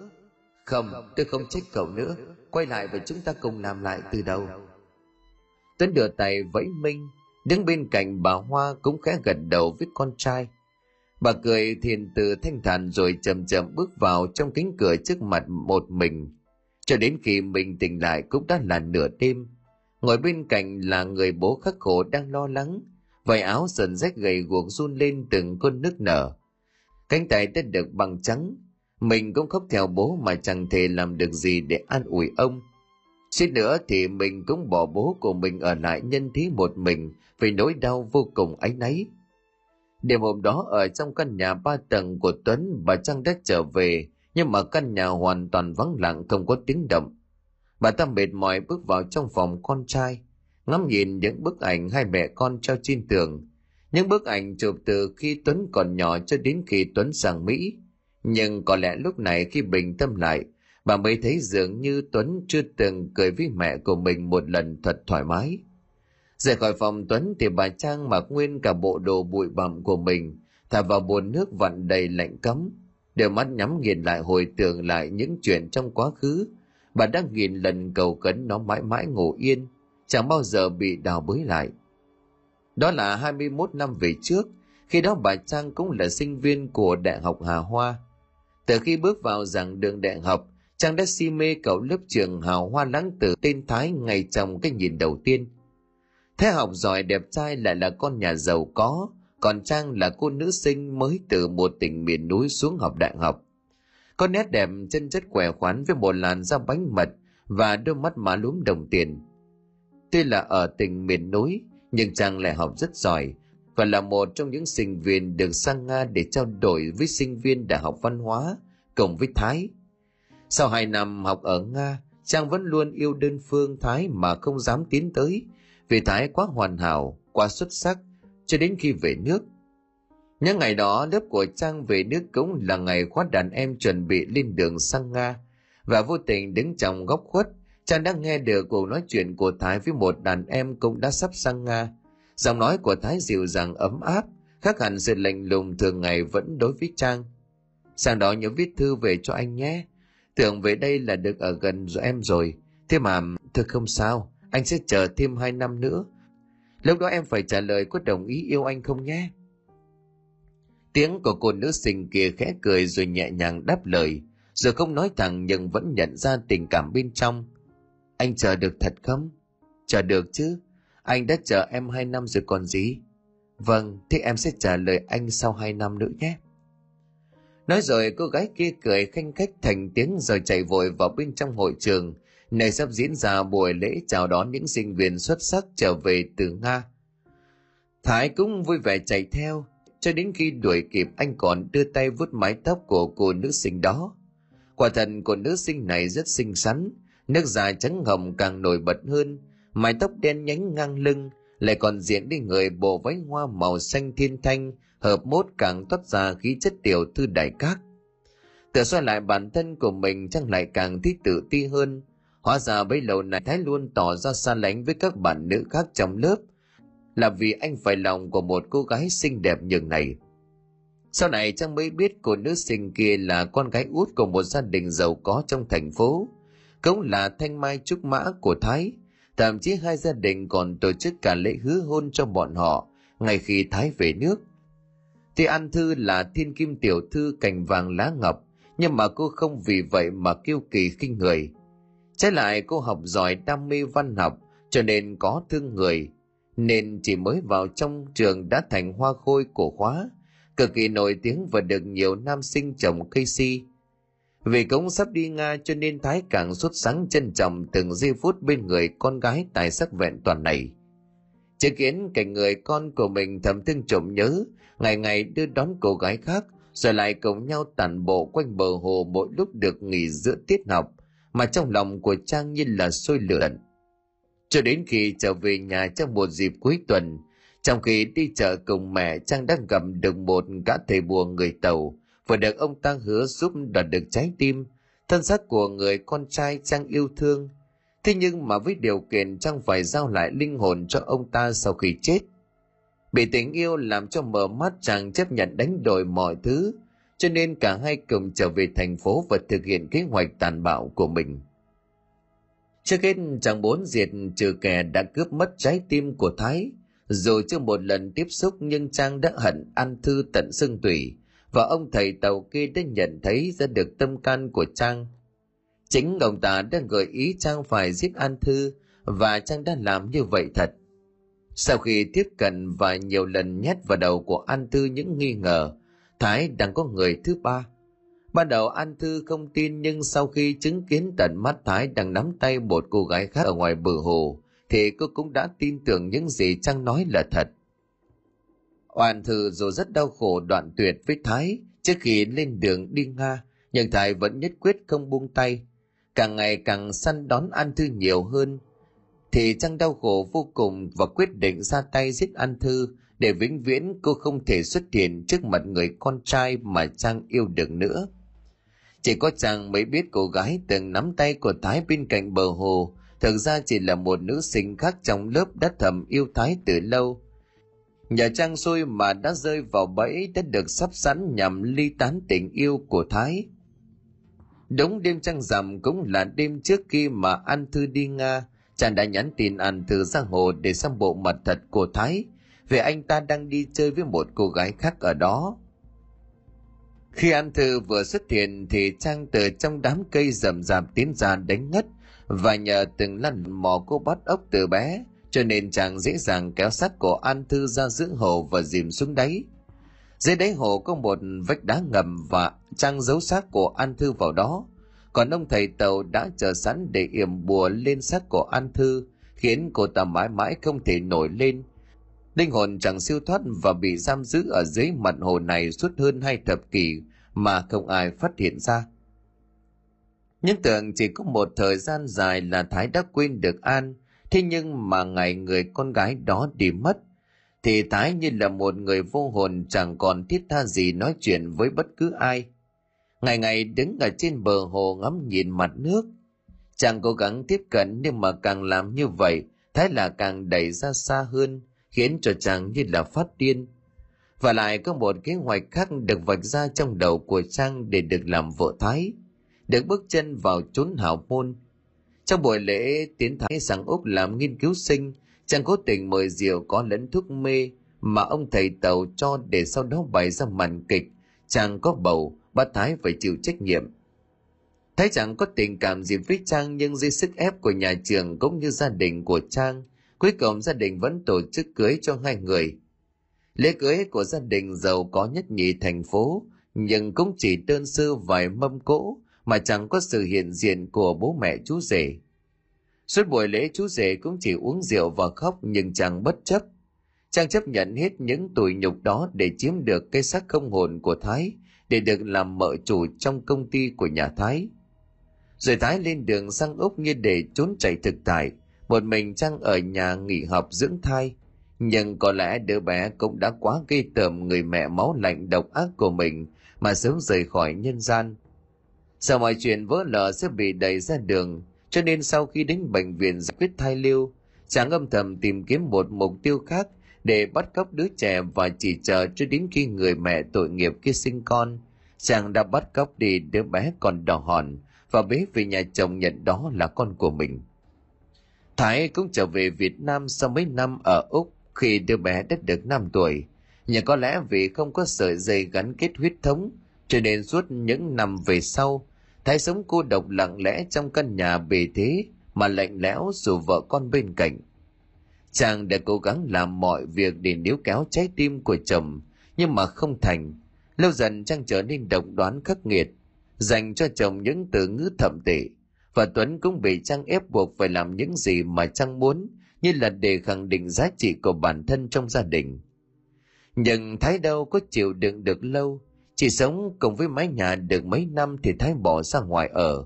Không, tôi không trách cậu nữa. Quay lại và chúng ta cùng làm lại từ đầu. Tuấn đưa tay vẫy minh đứng bên cạnh bà hoa cũng khẽ gật đầu với con trai. Bà cười thiền từ thanh thản rồi chậm chậm bước vào trong cánh cửa trước mặt một mình. Cho đến khi mình tỉnh lại cũng đã là nửa đêm. Ngồi bên cạnh là người bố khắc khổ đang lo lắng. Vải áo sần rách gầy guộc run lên từng cơn nước nở. Cánh tay đã được bằng trắng. Mình cũng khóc theo bố mà chẳng thể làm được gì để an ủi ông suýt nữa thì mình cũng bỏ bố của mình ở lại nhân thí một mình, vì nỗi đau vô cùng áy náy đêm hôm đó, ở trong căn nhà ba tầng của tuấn, bà Trang đã trở về, nhưng mà căn nhà hoàn toàn vắng lặng, không có tiếng động. Bà ta mệt mỏi bước vào trong phòng con trai, ngắm nhìn những bức ảnh hai mẹ con treo trên tường. Những bức ảnh chụp từ khi tuấn còn nhỏ cho đến khi tuấn sang mỹ. Nhưng có lẽ lúc này khi bình tâm lại bà mới thấy dường như tuấn chưa từng cười với mẹ của mình một lần thật thoải mái. Rời khỏi phòng tuấn thì bà trang mặc nguyên cả bộ đồ bụi bặm của mình thả vào bồn nước vặn đầy lạnh cấm. Đều mắt nhắm nghiền lại hồi tưởng lại những chuyện trong quá khứ. Bà đã nghìn lần cầu cấn nó mãi mãi ngủ yên chẳng bao giờ bị đào bới lại. Đó là 21 năm về trước khi đó bà Trang cũng là sinh viên của Đại học Hà Hoa. Từ khi bước vào giảng đường đại học, Trang đã si mê cậu lớp trường hào hoa lãng tử tên Thái ngay trong cái nhìn đầu tiên. Thế học giỏi đẹp trai lại là con nhà giàu có, còn Trang là cô nữ sinh mới từ một tỉnh miền núi xuống học đại học. Có nét đẹp chân chất khỏe khoắn với một làn da bánh mật và đôi mắt má lúm đồng tiền. Tuy là ở tỉnh miền núi, nhưng Trang lại học rất giỏi và là một trong những sinh viên được sang Nga để trao đổi với sinh viên Đại học Văn hóa cùng với Thái. Sau hai năm học ở Nga, Trang vẫn luôn yêu đơn phương Thái mà không dám tiến tới vì Thái quá hoàn hảo, quá xuất sắc cho đến khi về nước. Những ngày đó lớp của Trang về nước cũng là ngày khóa đàn em chuẩn bị lên đường sang Nga và vô tình đứng trong góc khuất Trang đã nghe được cuộc nói chuyện của Thái với một đàn em cũng đã sắp sang Nga. Giọng nói của Thái dịu dàng ấm áp, khác hẳn sự lạnh lùng thường ngày vẫn đối với Trang. Sang đó nhớ viết thư về cho anh nhé. Tưởng về đây là được ở gần rồi em rồi. Thế mà, thực không sao, anh sẽ chờ thêm hai năm nữa. Lúc đó em phải trả lời có đồng ý yêu anh không nhé. Tiếng của cô nữ sinh kia khẽ cười rồi nhẹ nhàng đáp lời, giờ không nói thẳng nhưng vẫn nhận ra tình cảm bên trong. Anh chờ được thật không? Chờ được chứ. Anh đã chờ em hai năm rồi còn gì? Vâng, thế em sẽ trả lời anh sau hai năm nữa nhé. Nói rồi cô gái kia cười khanh khách thành tiếng rồi chạy vội vào bên trong hội trường, nơi sắp diễn ra buổi lễ chào đón những sinh viên xuất sắc trở về từ Nga. Thái cũng vui vẻ chạy theo, cho đến khi đuổi kịp anh còn đưa tay vuốt mái tóc của cô nữ sinh đó. Quả thật cô nữ sinh này rất xinh xắn, nước dài trắng hồng càng nổi bật hơn, mái tóc đen nhánh ngang lưng, lại còn diện đi người bộ váy hoa màu xanh thiên thanh, hợp mốt càng toát ra khí chất tiểu thư đại các. Tự soi lại bản thân của mình chẳng lại càng thích tự ti hơn. Hóa ra bấy lâu này Thái luôn tỏ ra xa lánh với các bạn nữ khác trong lớp, là vì anh phải lòng của một cô gái xinh đẹp như này. Sau này Trang mới biết cô nữ sinh kia là con gái út của một gia đình giàu có trong thành phố, cũng là thanh mai trúc mã của Thái. Thậm chí hai gia đình còn tổ chức cả lễ hứa hôn cho bọn họ ngay khi Thái về nước. Thì An Thư là thiên kim tiểu thư cành vàng lá ngọc, nhưng mà cô không vì vậy mà kiêu kỳ khinh người. Trái lại cô học giỏi đam mê văn học, cho nên có thương người, nên chỉ mới vào trong trường đã thành hoa khôi cổ khóa, cực kỳ nổi tiếng và được nhiều nam sinh chồng cây si. Vì cũng sắp đi Nga cho nên Thái càng xuất sáng trân trọng từng giây phút bên người con gái tài sắc vẹn toàn này. Chứng kiến cảnh người con của mình thầm thương trộm nhớ, ngày ngày đưa đón cô gái khác, rồi lại cùng nhau tản bộ quanh bờ hồ mỗi lúc được nghỉ giữa tiết học, mà trong lòng của Trang như là sôi lửa. Cho đến khi trở về nhà trong một dịp cuối tuần, trong khi đi chợ cùng mẹ Trang đang gặp được một gã thầy bùa người Tàu, vừa được ông ta hứa giúp đoạt được trái tim, thân xác của người con trai Trang yêu thương. Thế nhưng mà với điều kiện Trang phải giao lại linh hồn cho ông ta sau khi chết. Bị tình yêu làm cho mở mắt chàng chấp nhận đánh đổi mọi thứ, cho nên cả hai cùng trở về thành phố và thực hiện kế hoạch tàn bạo của mình. Trước hết chàng bốn diệt trừ kẻ đã cướp mất trái tim của Thái, dù chưa một lần tiếp xúc nhưng Trang đã hận ăn thư tận xương tủy, và ông thầy tàu kia đã nhận thấy ra được tâm can của Trang. Chính ông ta đã gợi ý Trang phải giết An Thư, và Trang đã làm như vậy thật. Sau khi tiếp cận và nhiều lần nhét vào đầu của An Thư những nghi ngờ, Thái đang có người thứ ba. Ban đầu An Thư không tin nhưng sau khi chứng kiến tận mắt Thái đang nắm tay một cô gái khác ở ngoài bờ hồ, thì cô cũng đã tin tưởng những gì Trang nói là thật. Oan Thư dù rất đau khổ đoạn tuyệt với Thái trước khi lên đường đi Nga, nhưng Thái vẫn nhất quyết không buông tay. Càng ngày càng săn đón An Thư nhiều hơn, thì Trang đau khổ vô cùng và quyết định ra tay giết An Thư để vĩnh viễn cô không thể xuất hiện trước mặt người con trai mà Trang yêu được nữa. Chỉ có chàng mới biết cô gái từng nắm tay của Thái bên cạnh bờ hồ, thực ra chỉ là một nữ sinh khác trong lớp đã thầm yêu Thái từ lâu. Nhà Trang xui mà đã rơi vào bẫy đã được sắp sẵn nhằm ly tán tình yêu của Thái. Đúng đêm trăng rằm cũng là đêm trước khi mà An Thư đi Nga, chàng đã nhắn tin ăn Thư ra hồ để xem bộ mặt thật của Thái, về anh ta đang đi chơi với một cô gái khác ở đó. Khi An Thư vừa xuất hiện thì Trang từ trong đám cây rậm rạp tiến ra đánh ngất và nhờ từng lần mò cô bắt ốc từ bé cho nên chàng dễ dàng kéo sát cổ An Thư ra giữa hồ và dìm xuống đáy. Dưới đáy hồ có một vách đá ngầm và Trang giấu xác của An Thư vào đó. Còn ông thầy tàu đã chờ sẵn để yểm bùa lên xác của An Thư, khiến cô ta mãi mãi không thể nổi lên. Linh hồn chẳng siêu thoát và bị giam giữ ở dưới mặt hồ này suốt hơn hai thập kỷ mà không ai phát hiện ra. Nhưng tưởng chỉ có một thời gian dài là Thái đã quên được An, thế nhưng mà ngày người con gái đó đi mất, thì Thái như là một người vô hồn chẳng còn thiết tha gì nói chuyện với bất cứ ai. Ngày ngày đứng ở trên bờ hồ ngắm nhìn mặt nước, chàng cố gắng tiếp cận nhưng mà càng làm như vậy thái là càng đẩy ra xa hơn khiến cho chàng như là phát điên. Và lại có một kế hoạch khác được vạch ra trong đầu của trang để được làm vợ thái được bước chân vào chốn hào môn. Trong buổi lễ tiến thái sang úc làm nghiên cứu sinh chàng cố tình mời rượu có lẫn thuốc mê mà ông thầy tàu cho để sau đó bày ra màn kịch. Chàng có bầu bắt thái phải chịu trách nhiệm Thái chẳng có tình cảm gì với Trang nhưng dưới sức ép của nhà trường cũng như gia đình của Trang, cuối cùng gia đình vẫn tổ chức cưới cho hai người. Lễ cưới của gia đình giàu có nhất nhì thành phố, nhưng cũng chỉ đơn sơ vài mâm cỗ mà chẳng có sự hiện diện của bố mẹ chú rể. Suốt buổi lễ chú rể cũng chỉ uống rượu và khóc nhưng chàng bất chấp. Chàng chấp nhận hết những tủi nhục đó để chiếm được cái xác không hồn của Thái, để được làm mợ chủ trong công ty của nhà Thái. Rồi Thái lên đường sang úc như để trốn chạy thực tại, một mình trang ở nhà nghỉ học dưỡng thai. Nhưng có lẽ đứa bé cũng đã quá ghê tởm người mẹ máu lạnh độc ác của mình mà sớm rời khỏi nhân gian. Sợ mọi chuyện vỡ lở sẽ bị đẩy ra đường, cho nên sau khi đến bệnh viện giải quyết thai lưu chàng âm thầm tìm kiếm một mục tiêu khác để bắt cóc đứa trẻ và chỉ chờ cho đến khi người mẹ tội nghiệp kia sinh con chàng đã bắt cóc đi đứa bé còn đỏ hòn và bế về nhà chồng nhận đó là con của mình. Thái cũng trở về Việt Nam sau mấy năm ở Úc khi đứa bé đã được 5 tuổi. Nhưng có lẽ vì không có sợi dây gắn kết huyết thống, cho nên suốt những năm về sau, Thái sống cô độc lặng lẽ trong căn nhà bề thế mà lạnh lẽo dù vợ con bên cạnh. Chàng đã cố gắng làm mọi việc để níu kéo trái tim của chồng, nhưng mà không thành. Lâu dần Trang trở nên độc đoán khắc nghiệt, dành cho chồng những từ ngữ thậm tệ và Tuấn cũng bị Trang ép buộc phải làm những gì mà Trang muốn như là để khẳng định giá trị của bản thân trong gia đình. Nhưng Thái đâu có chịu đựng được lâu, chỉ sống cùng với mái nhà được mấy năm thì Thái bỏ ra ngoài ở.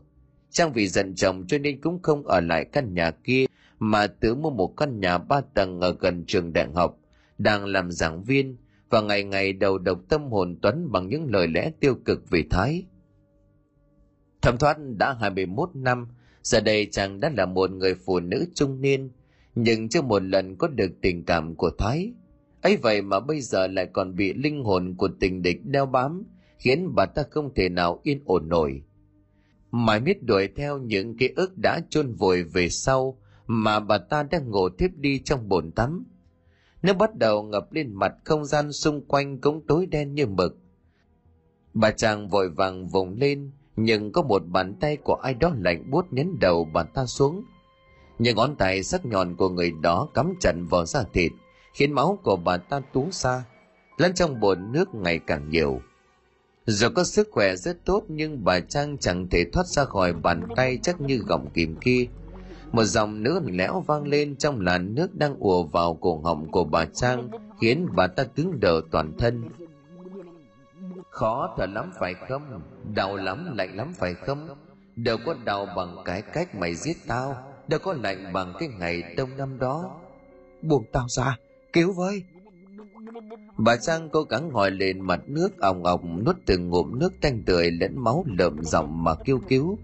Trang vì giận chồng cho nên cũng không ở lại căn nhà kia mà tự mua một căn nhà ba tầng ở gần trường đại học, đang làm giảng viên và ngày ngày đầu độc tâm hồn Tuấn bằng những lời lẽ tiêu cực về Thái. Thẩm thoát đã 21 năm, giờ đây chàng đã là một người phụ nữ trung niên, nhưng chưa một lần có được tình cảm của Thái. ấy vậy mà bây giờ lại còn bị linh hồn của tình địch đeo bám, khiến bà ta không thể nào yên ổn nổi. Mãi miết đuổi theo những ký ức đã chôn vùi về sau mà bà ta đang ngủ tiếp đi trong bồn tắm. Nước bắt đầu ngập lên mặt không gian xung quanh cũng tối đen như mực. Bà chàng vội vàng vùng lên, nhưng có một bàn tay của ai đó lạnh buốt nhấn đầu bà ta xuống những ngón tay sắc nhọn của người đó cắm chặt vào da thịt khiến máu của bà ta tú xa lẫn trong bồn nước ngày càng nhiều dù có sức khỏe rất tốt nhưng bà trang chẳng thể thoát ra khỏi bàn tay chắc như gọng kìm kia một dòng nước lẽo vang lên trong làn nước đang ùa vào cổ họng của bà trang khiến bà ta cứng đờ toàn thân. Khó thở lắm phải không? Đau lắm lạnh lắm phải không? Đâu có đau bằng cái cách mày giết tao đâu có lạnh bằng cái ngày đông năm đó. Buông tao ra cứu với. Bà trang cố gắng ngồi lên mặt nước òng òng nuốt từng ngụm nước tanh tưởi lẫn máu lợm giọng mà kêu cứu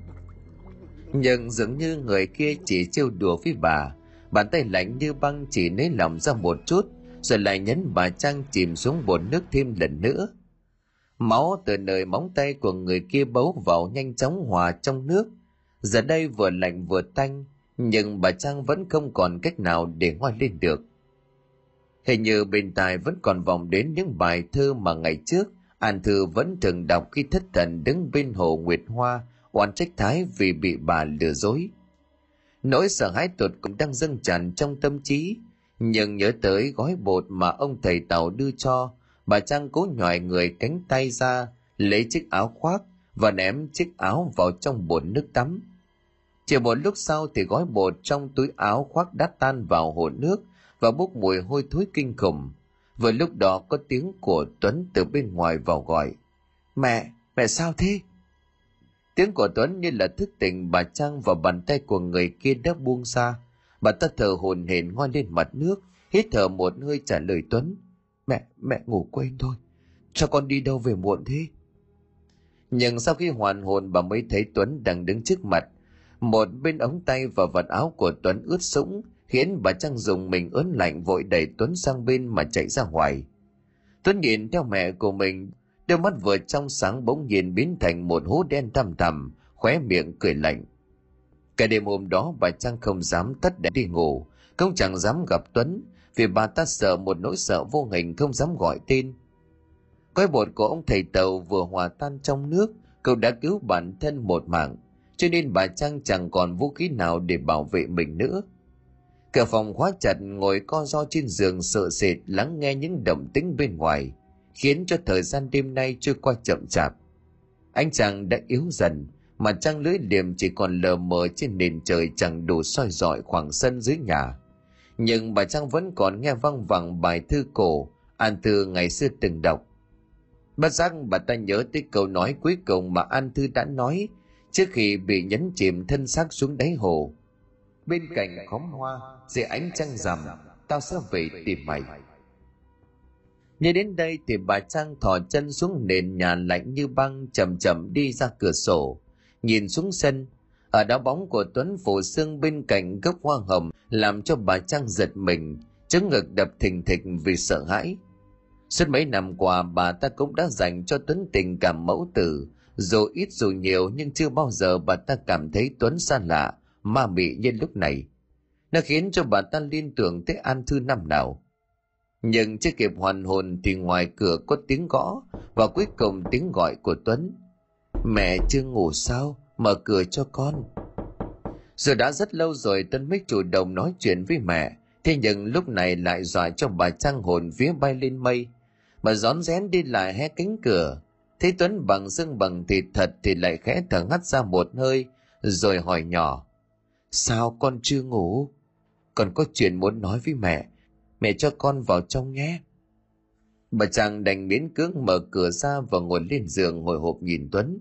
nhưng dường như người kia chỉ trêu đùa với bà bàn tay lạnh như băng chỉ nới lỏng ra một chút rồi lại nhấn bà trang chìm xuống bồn nước thêm lần nữa Máu từ nơi móng tay của người kia bấu vào nhanh chóng hòa trong nước. Giờ đây vừa lạnh vừa tanh, nhưng bà Trang vẫn không còn cách nào để ngoi lên được. Hình như bên tai vẫn còn vòng đến những bài thơ mà ngày trước An Thư vẫn thường đọc khi thất thần đứng bên hồ Nguyệt Hoa oan trách Thái vì bị bà lừa dối. Nỗi sợ hãi tuột cũng đang dâng tràn trong tâm trí, nhưng nhớ tới gói bột mà ông thầy Tàu đưa cho bà Trang cố nhòi người cánh tay ra, lấy chiếc áo khoác và ném chiếc áo vào trong bồn nước tắm. Chỉ một lúc sau thì gói bột trong túi áo khoác đã tan vào hồ nước và bốc mùi hôi thối kinh khủng. Vừa lúc đó có tiếng của Tuấn từ bên ngoài vào gọi. Mẹ, mẹ sao thế? Tiếng của Tuấn như là thức tỉnh bà Trang và bàn tay của người kia đã buông xa. Bà ta thở hồn hển ngoan lên mặt nước, hít thở một hơi trả lời Tuấn. Mẹ, mẹ ngủ quên thôi. Sao con đi đâu về muộn thế? Nhưng sau khi hoàn hồn bà mới thấy Tuấn đang đứng trước mặt. một bên ống tay và vật áo của tuấn ướt sũng khiến bà trang dùng mình ớn lạnh vội đẩy tuấn sang bên mà chạy ra ngoài tuấn nhìn theo mẹ của mình đôi mắt vừa trong sáng bỗng nhiên biến thành một hố đen thăm thẳm khóe miệng cười lạnh. Cả đêm hôm đó bà trang không dám tắt để đi ngủ không chẳng dám gặp tuấn vì bà ta sợ một nỗi sợ vô hình không dám gọi tên. Quái bột của ông thầy tàu vừa hòa tan trong nước, cậu đã cứu bản thân một mạng, cho nên bà Trang chẳng còn vũ khí nào để bảo vệ mình nữa. Cửa phòng khóa chặt ngồi co do trên giường sợ sệt lắng nghe những động tĩnh bên ngoài, khiến cho thời gian đêm nay trôi qua chậm chạp. Anh chàng đã yếu dần, mà trăng lưới liềm chỉ còn lờ mờ trên nền trời chẳng đủ soi dọi khoảng sân dưới nhà. Nhưng bà Trang vẫn còn nghe văng vẳng bài thư cổ, An Thư ngày xưa từng đọc. Bất giác bà ta nhớ tới câu nói cuối cùng mà An Thư đã nói trước khi bị nhấn chìm thân xác xuống đáy hồ. Bên cạnh khóm hoa, dưới ánh trăng rằm, tao sẽ về tìm mày. Nghe đến đây thì bà Trang thò chân xuống nền nhà lạnh như băng chậm chậm đi ra cửa sổ, nhìn xuống sân. Ở đó bóng của Tuấn phủ xương bên cạnh gốc hoa hồng làm cho bà Trang giật mình, chứng ngực đập thình thịch vì sợ hãi. Suốt mấy năm qua bà ta cũng đã dành cho Tuấn tình cảm mẫu tử, dù ít dù nhiều nhưng chưa bao giờ bà ta cảm thấy Tuấn xa lạ, ma mị như lúc này. Nó khiến cho bà ta liên tưởng tới An Thư năm nào. Nhưng chưa kịp hoàn hồn thì ngoài cửa có tiếng gõ và cuối cùng tiếng gọi của Tuấn. Mẹ chưa ngủ sao? Mở cửa cho con. Giờ đã rất lâu rồi Tuấn mới chủ động nói chuyện với mẹ, thế nhưng lúc này lại dọa cho bà Trang hồn vía bay lên mây mà rón rén đi lại hé cánh cửa thấy tuấn bằng xương bằng thịt thật thì lại khẽ thở hắt ra một hơi rồi hỏi nhỏ sao con chưa ngủ con có chuyện muốn nói với mẹ mẹ cho con vào trong nhé. Bà chàng đành miễn cưỡng mở cửa ra và ngồi lên giường hồi hộp nhìn tuấn.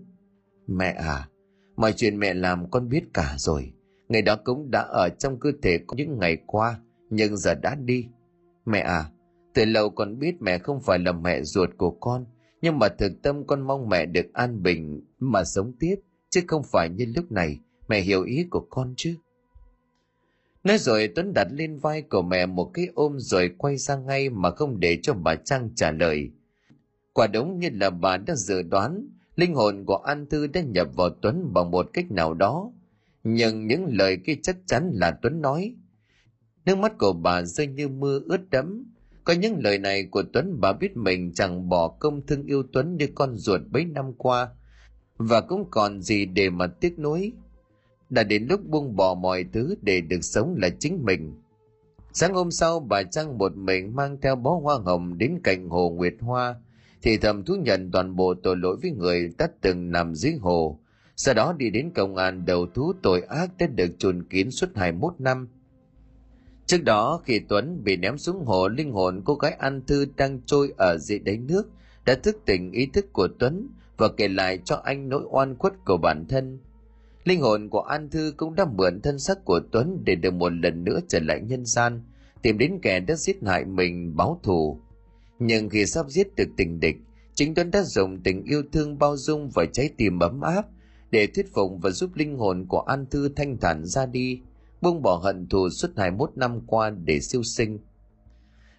Mẹ à mọi chuyện mẹ làm con biết cả rồi. Ngày đó cũng đã ở trong cơ thể những ngày qua nhưng giờ đã đi. Mẹ à từ lâu con biết mẹ không phải là mẹ ruột của con, nhưng mà thực tâm con mong mẹ được an bình mà sống tiếp, chứ không phải như lúc này, mẹ hiểu ý của con chứ. Nói rồi Tuấn đặt lên vai của mẹ một cái ôm rồi quay sang ngay mà không để cho bà Trang trả lời. Quả đúng như là bà đã dự đoán, linh hồn của An Thư đã nhập vào Tuấn bằng một cách nào đó. Nhưng những lời kia chắc chắn là Tuấn nói. Nước mắt của bà rơi như mưa ướt đẫm, có những lời này của Tuấn bà biết mình chẳng bỏ công thương yêu Tuấn như con ruột bấy năm qua và cũng còn gì để mà tiếc nuối. Đã đến lúc buông bỏ mọi thứ để được sống là chính mình. Sáng hôm sau, bà Trang một mình mang theo bó hoa hồng đến cạnh hồ Nguyệt Hoa thì thầm thú nhận toàn bộ tội lỗi với người đã từng nằm dưới hồ. Sau đó đi đến công an đầu thú tội ác đã được chôn kín suốt 21 năm Trước đó, khi Tuấn bị ném xuống hồ, linh hồn cô gái An Thư đang trôi ở dưới đáy nước, đã thức tỉnh ý thức của Tuấn và kể lại cho anh nỗi oan khuất của bản thân. Linh hồn của An Thư cũng đã mượn thân sắc của Tuấn để được một lần nữa trở lại nhân gian, tìm đến kẻ đã giết hại mình báo thù. Nhưng khi sắp giết được tình địch, chính Tuấn đã dùng tình yêu thương bao dung và trái tim ấm áp để thuyết phục và giúp linh hồn của An Thư thanh thản ra đi – buông bỏ hận thù suốt 21 năm qua để siêu sinh.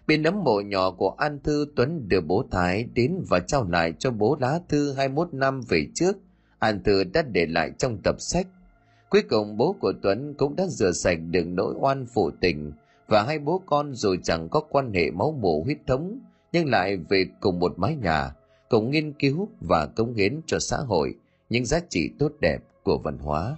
Bên nấm mộ nhỏ của An Thư Tuấn đưa bố Thái đến và trao lại cho bố lá thư 21 năm về trước. An Thư đã để lại trong tập sách. Cuối cùng bố của Tuấn cũng đã rửa sạch được nỗi oan phủ tình và hai bố con dù chẳng có quan hệ máu mủ huyết thống nhưng lại về cùng một mái nhà, cùng nghiên cứu và cống hiến cho xã hội những giá trị tốt đẹp của văn hóa.